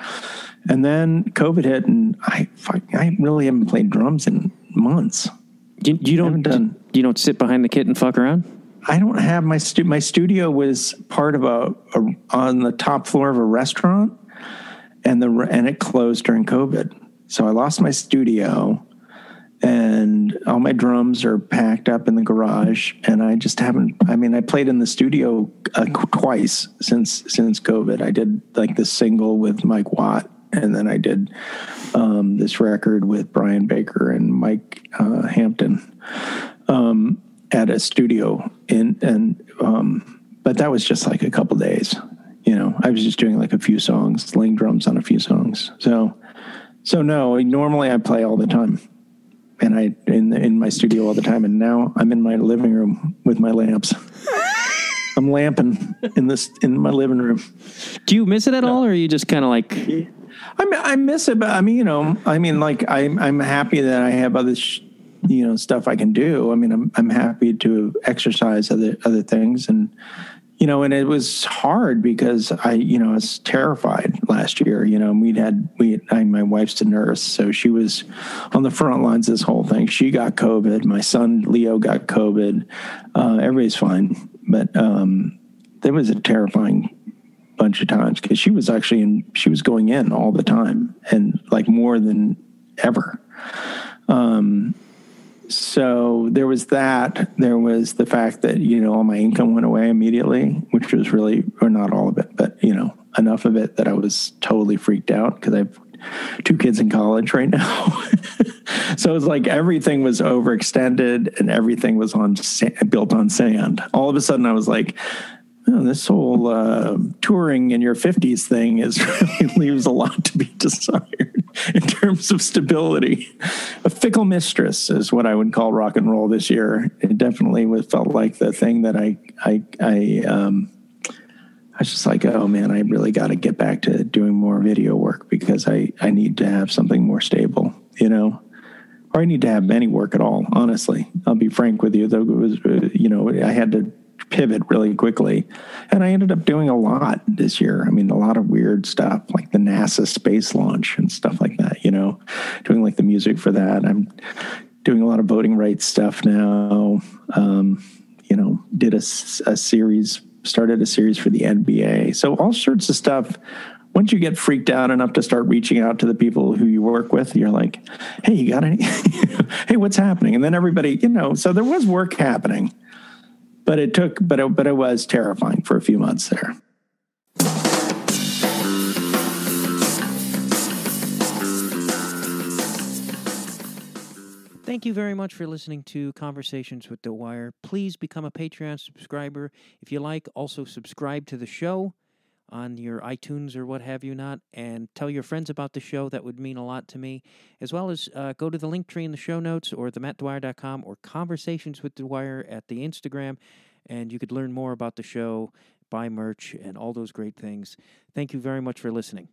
And then COVID hit, and I I really haven't played drums in months. You, you don't done- you don't sit behind the kit and fuck around. I don't have my stu- my studio was part of a, a on the top floor of a restaurant, and the and it closed during COVID. So I lost my studio, and all my drums are packed up in the garage, and I just haven't. I mean, I played in the studio uh, twice since since COVID. I did like this single with Mike Watt, and then I did um, this record with Brian Baker and Mike uh, Hampton um, at a studio in and um, but that was just like a couple days you know i was just doing like a few songs laying drums on a few songs so so no normally i play all the time and i in in my studio all the time and now i'm in my living room with my lamps i'm lamping in this in my living room Do you miss it at all, or are you just kind of like? I mean, I miss it, but I mean, you know, I mean, like, I'm I'm happy that I have other, sh- you know, stuff I can do. I mean, I'm I'm happy to exercise other other things, and you know, and it was hard because I, you know, I was terrified last year. You know, we'd had we, I, my wife's a nurse, so she was on the front lines. This whole thing, she got COVID. My son Leo got COVID. Uh, everybody's fine, but um, there was a terrifying bunch of times because she was actually in she was going in all the time and like more than ever um so there was that. There was the fact that you know all my income went away immediately which was really or not all of it but you know enough of it that i was totally freaked out because i have two kids in college right now. So it's like everything was overextended and everything was on sa- built on sand. All of a sudden i was like oh, this whole uh, touring in your 50s thing is really leaves a lot to be desired in terms of stability. A fickle mistress is what I would call rock and roll this year. It definitely was, felt like the thing that I, I, I, um, I was just like, oh man, I really got to get back to doing more video work because I, I need to have something more stable, you know? Or I need to have any work at all, honestly. I'll be frank with you. Though it was, uh, you know, I had to pivot really quickly. And I ended up doing a lot this year. I mean, a lot of weird stuff like the NASA space launch and stuff like that, you know, doing like the music for that. I'm doing a lot of voting rights stuff now. Um, you know, did a series, started a series for the NBA. So all sorts of stuff. Once you get freaked out enough to start reaching out to the people who you work with, you're like, hey, you got any? hey, what's happening? And then everybody, you know, so there was work happening but it took but it, but it was terrifying for a few months there Thank you very much for listening to Conversations with The Wire. Please become a Patreon subscriber. If you like, also subscribe to the show on your iTunes or what have you not, and tell your friends about the show. That would mean a lot to me. As well as uh, go to the link tree in the show notes or themattdwyer.com or Conversations with Wire at the Instagram, and you could learn more about the show. buy merch, and all those great things. Thank you very much for listening.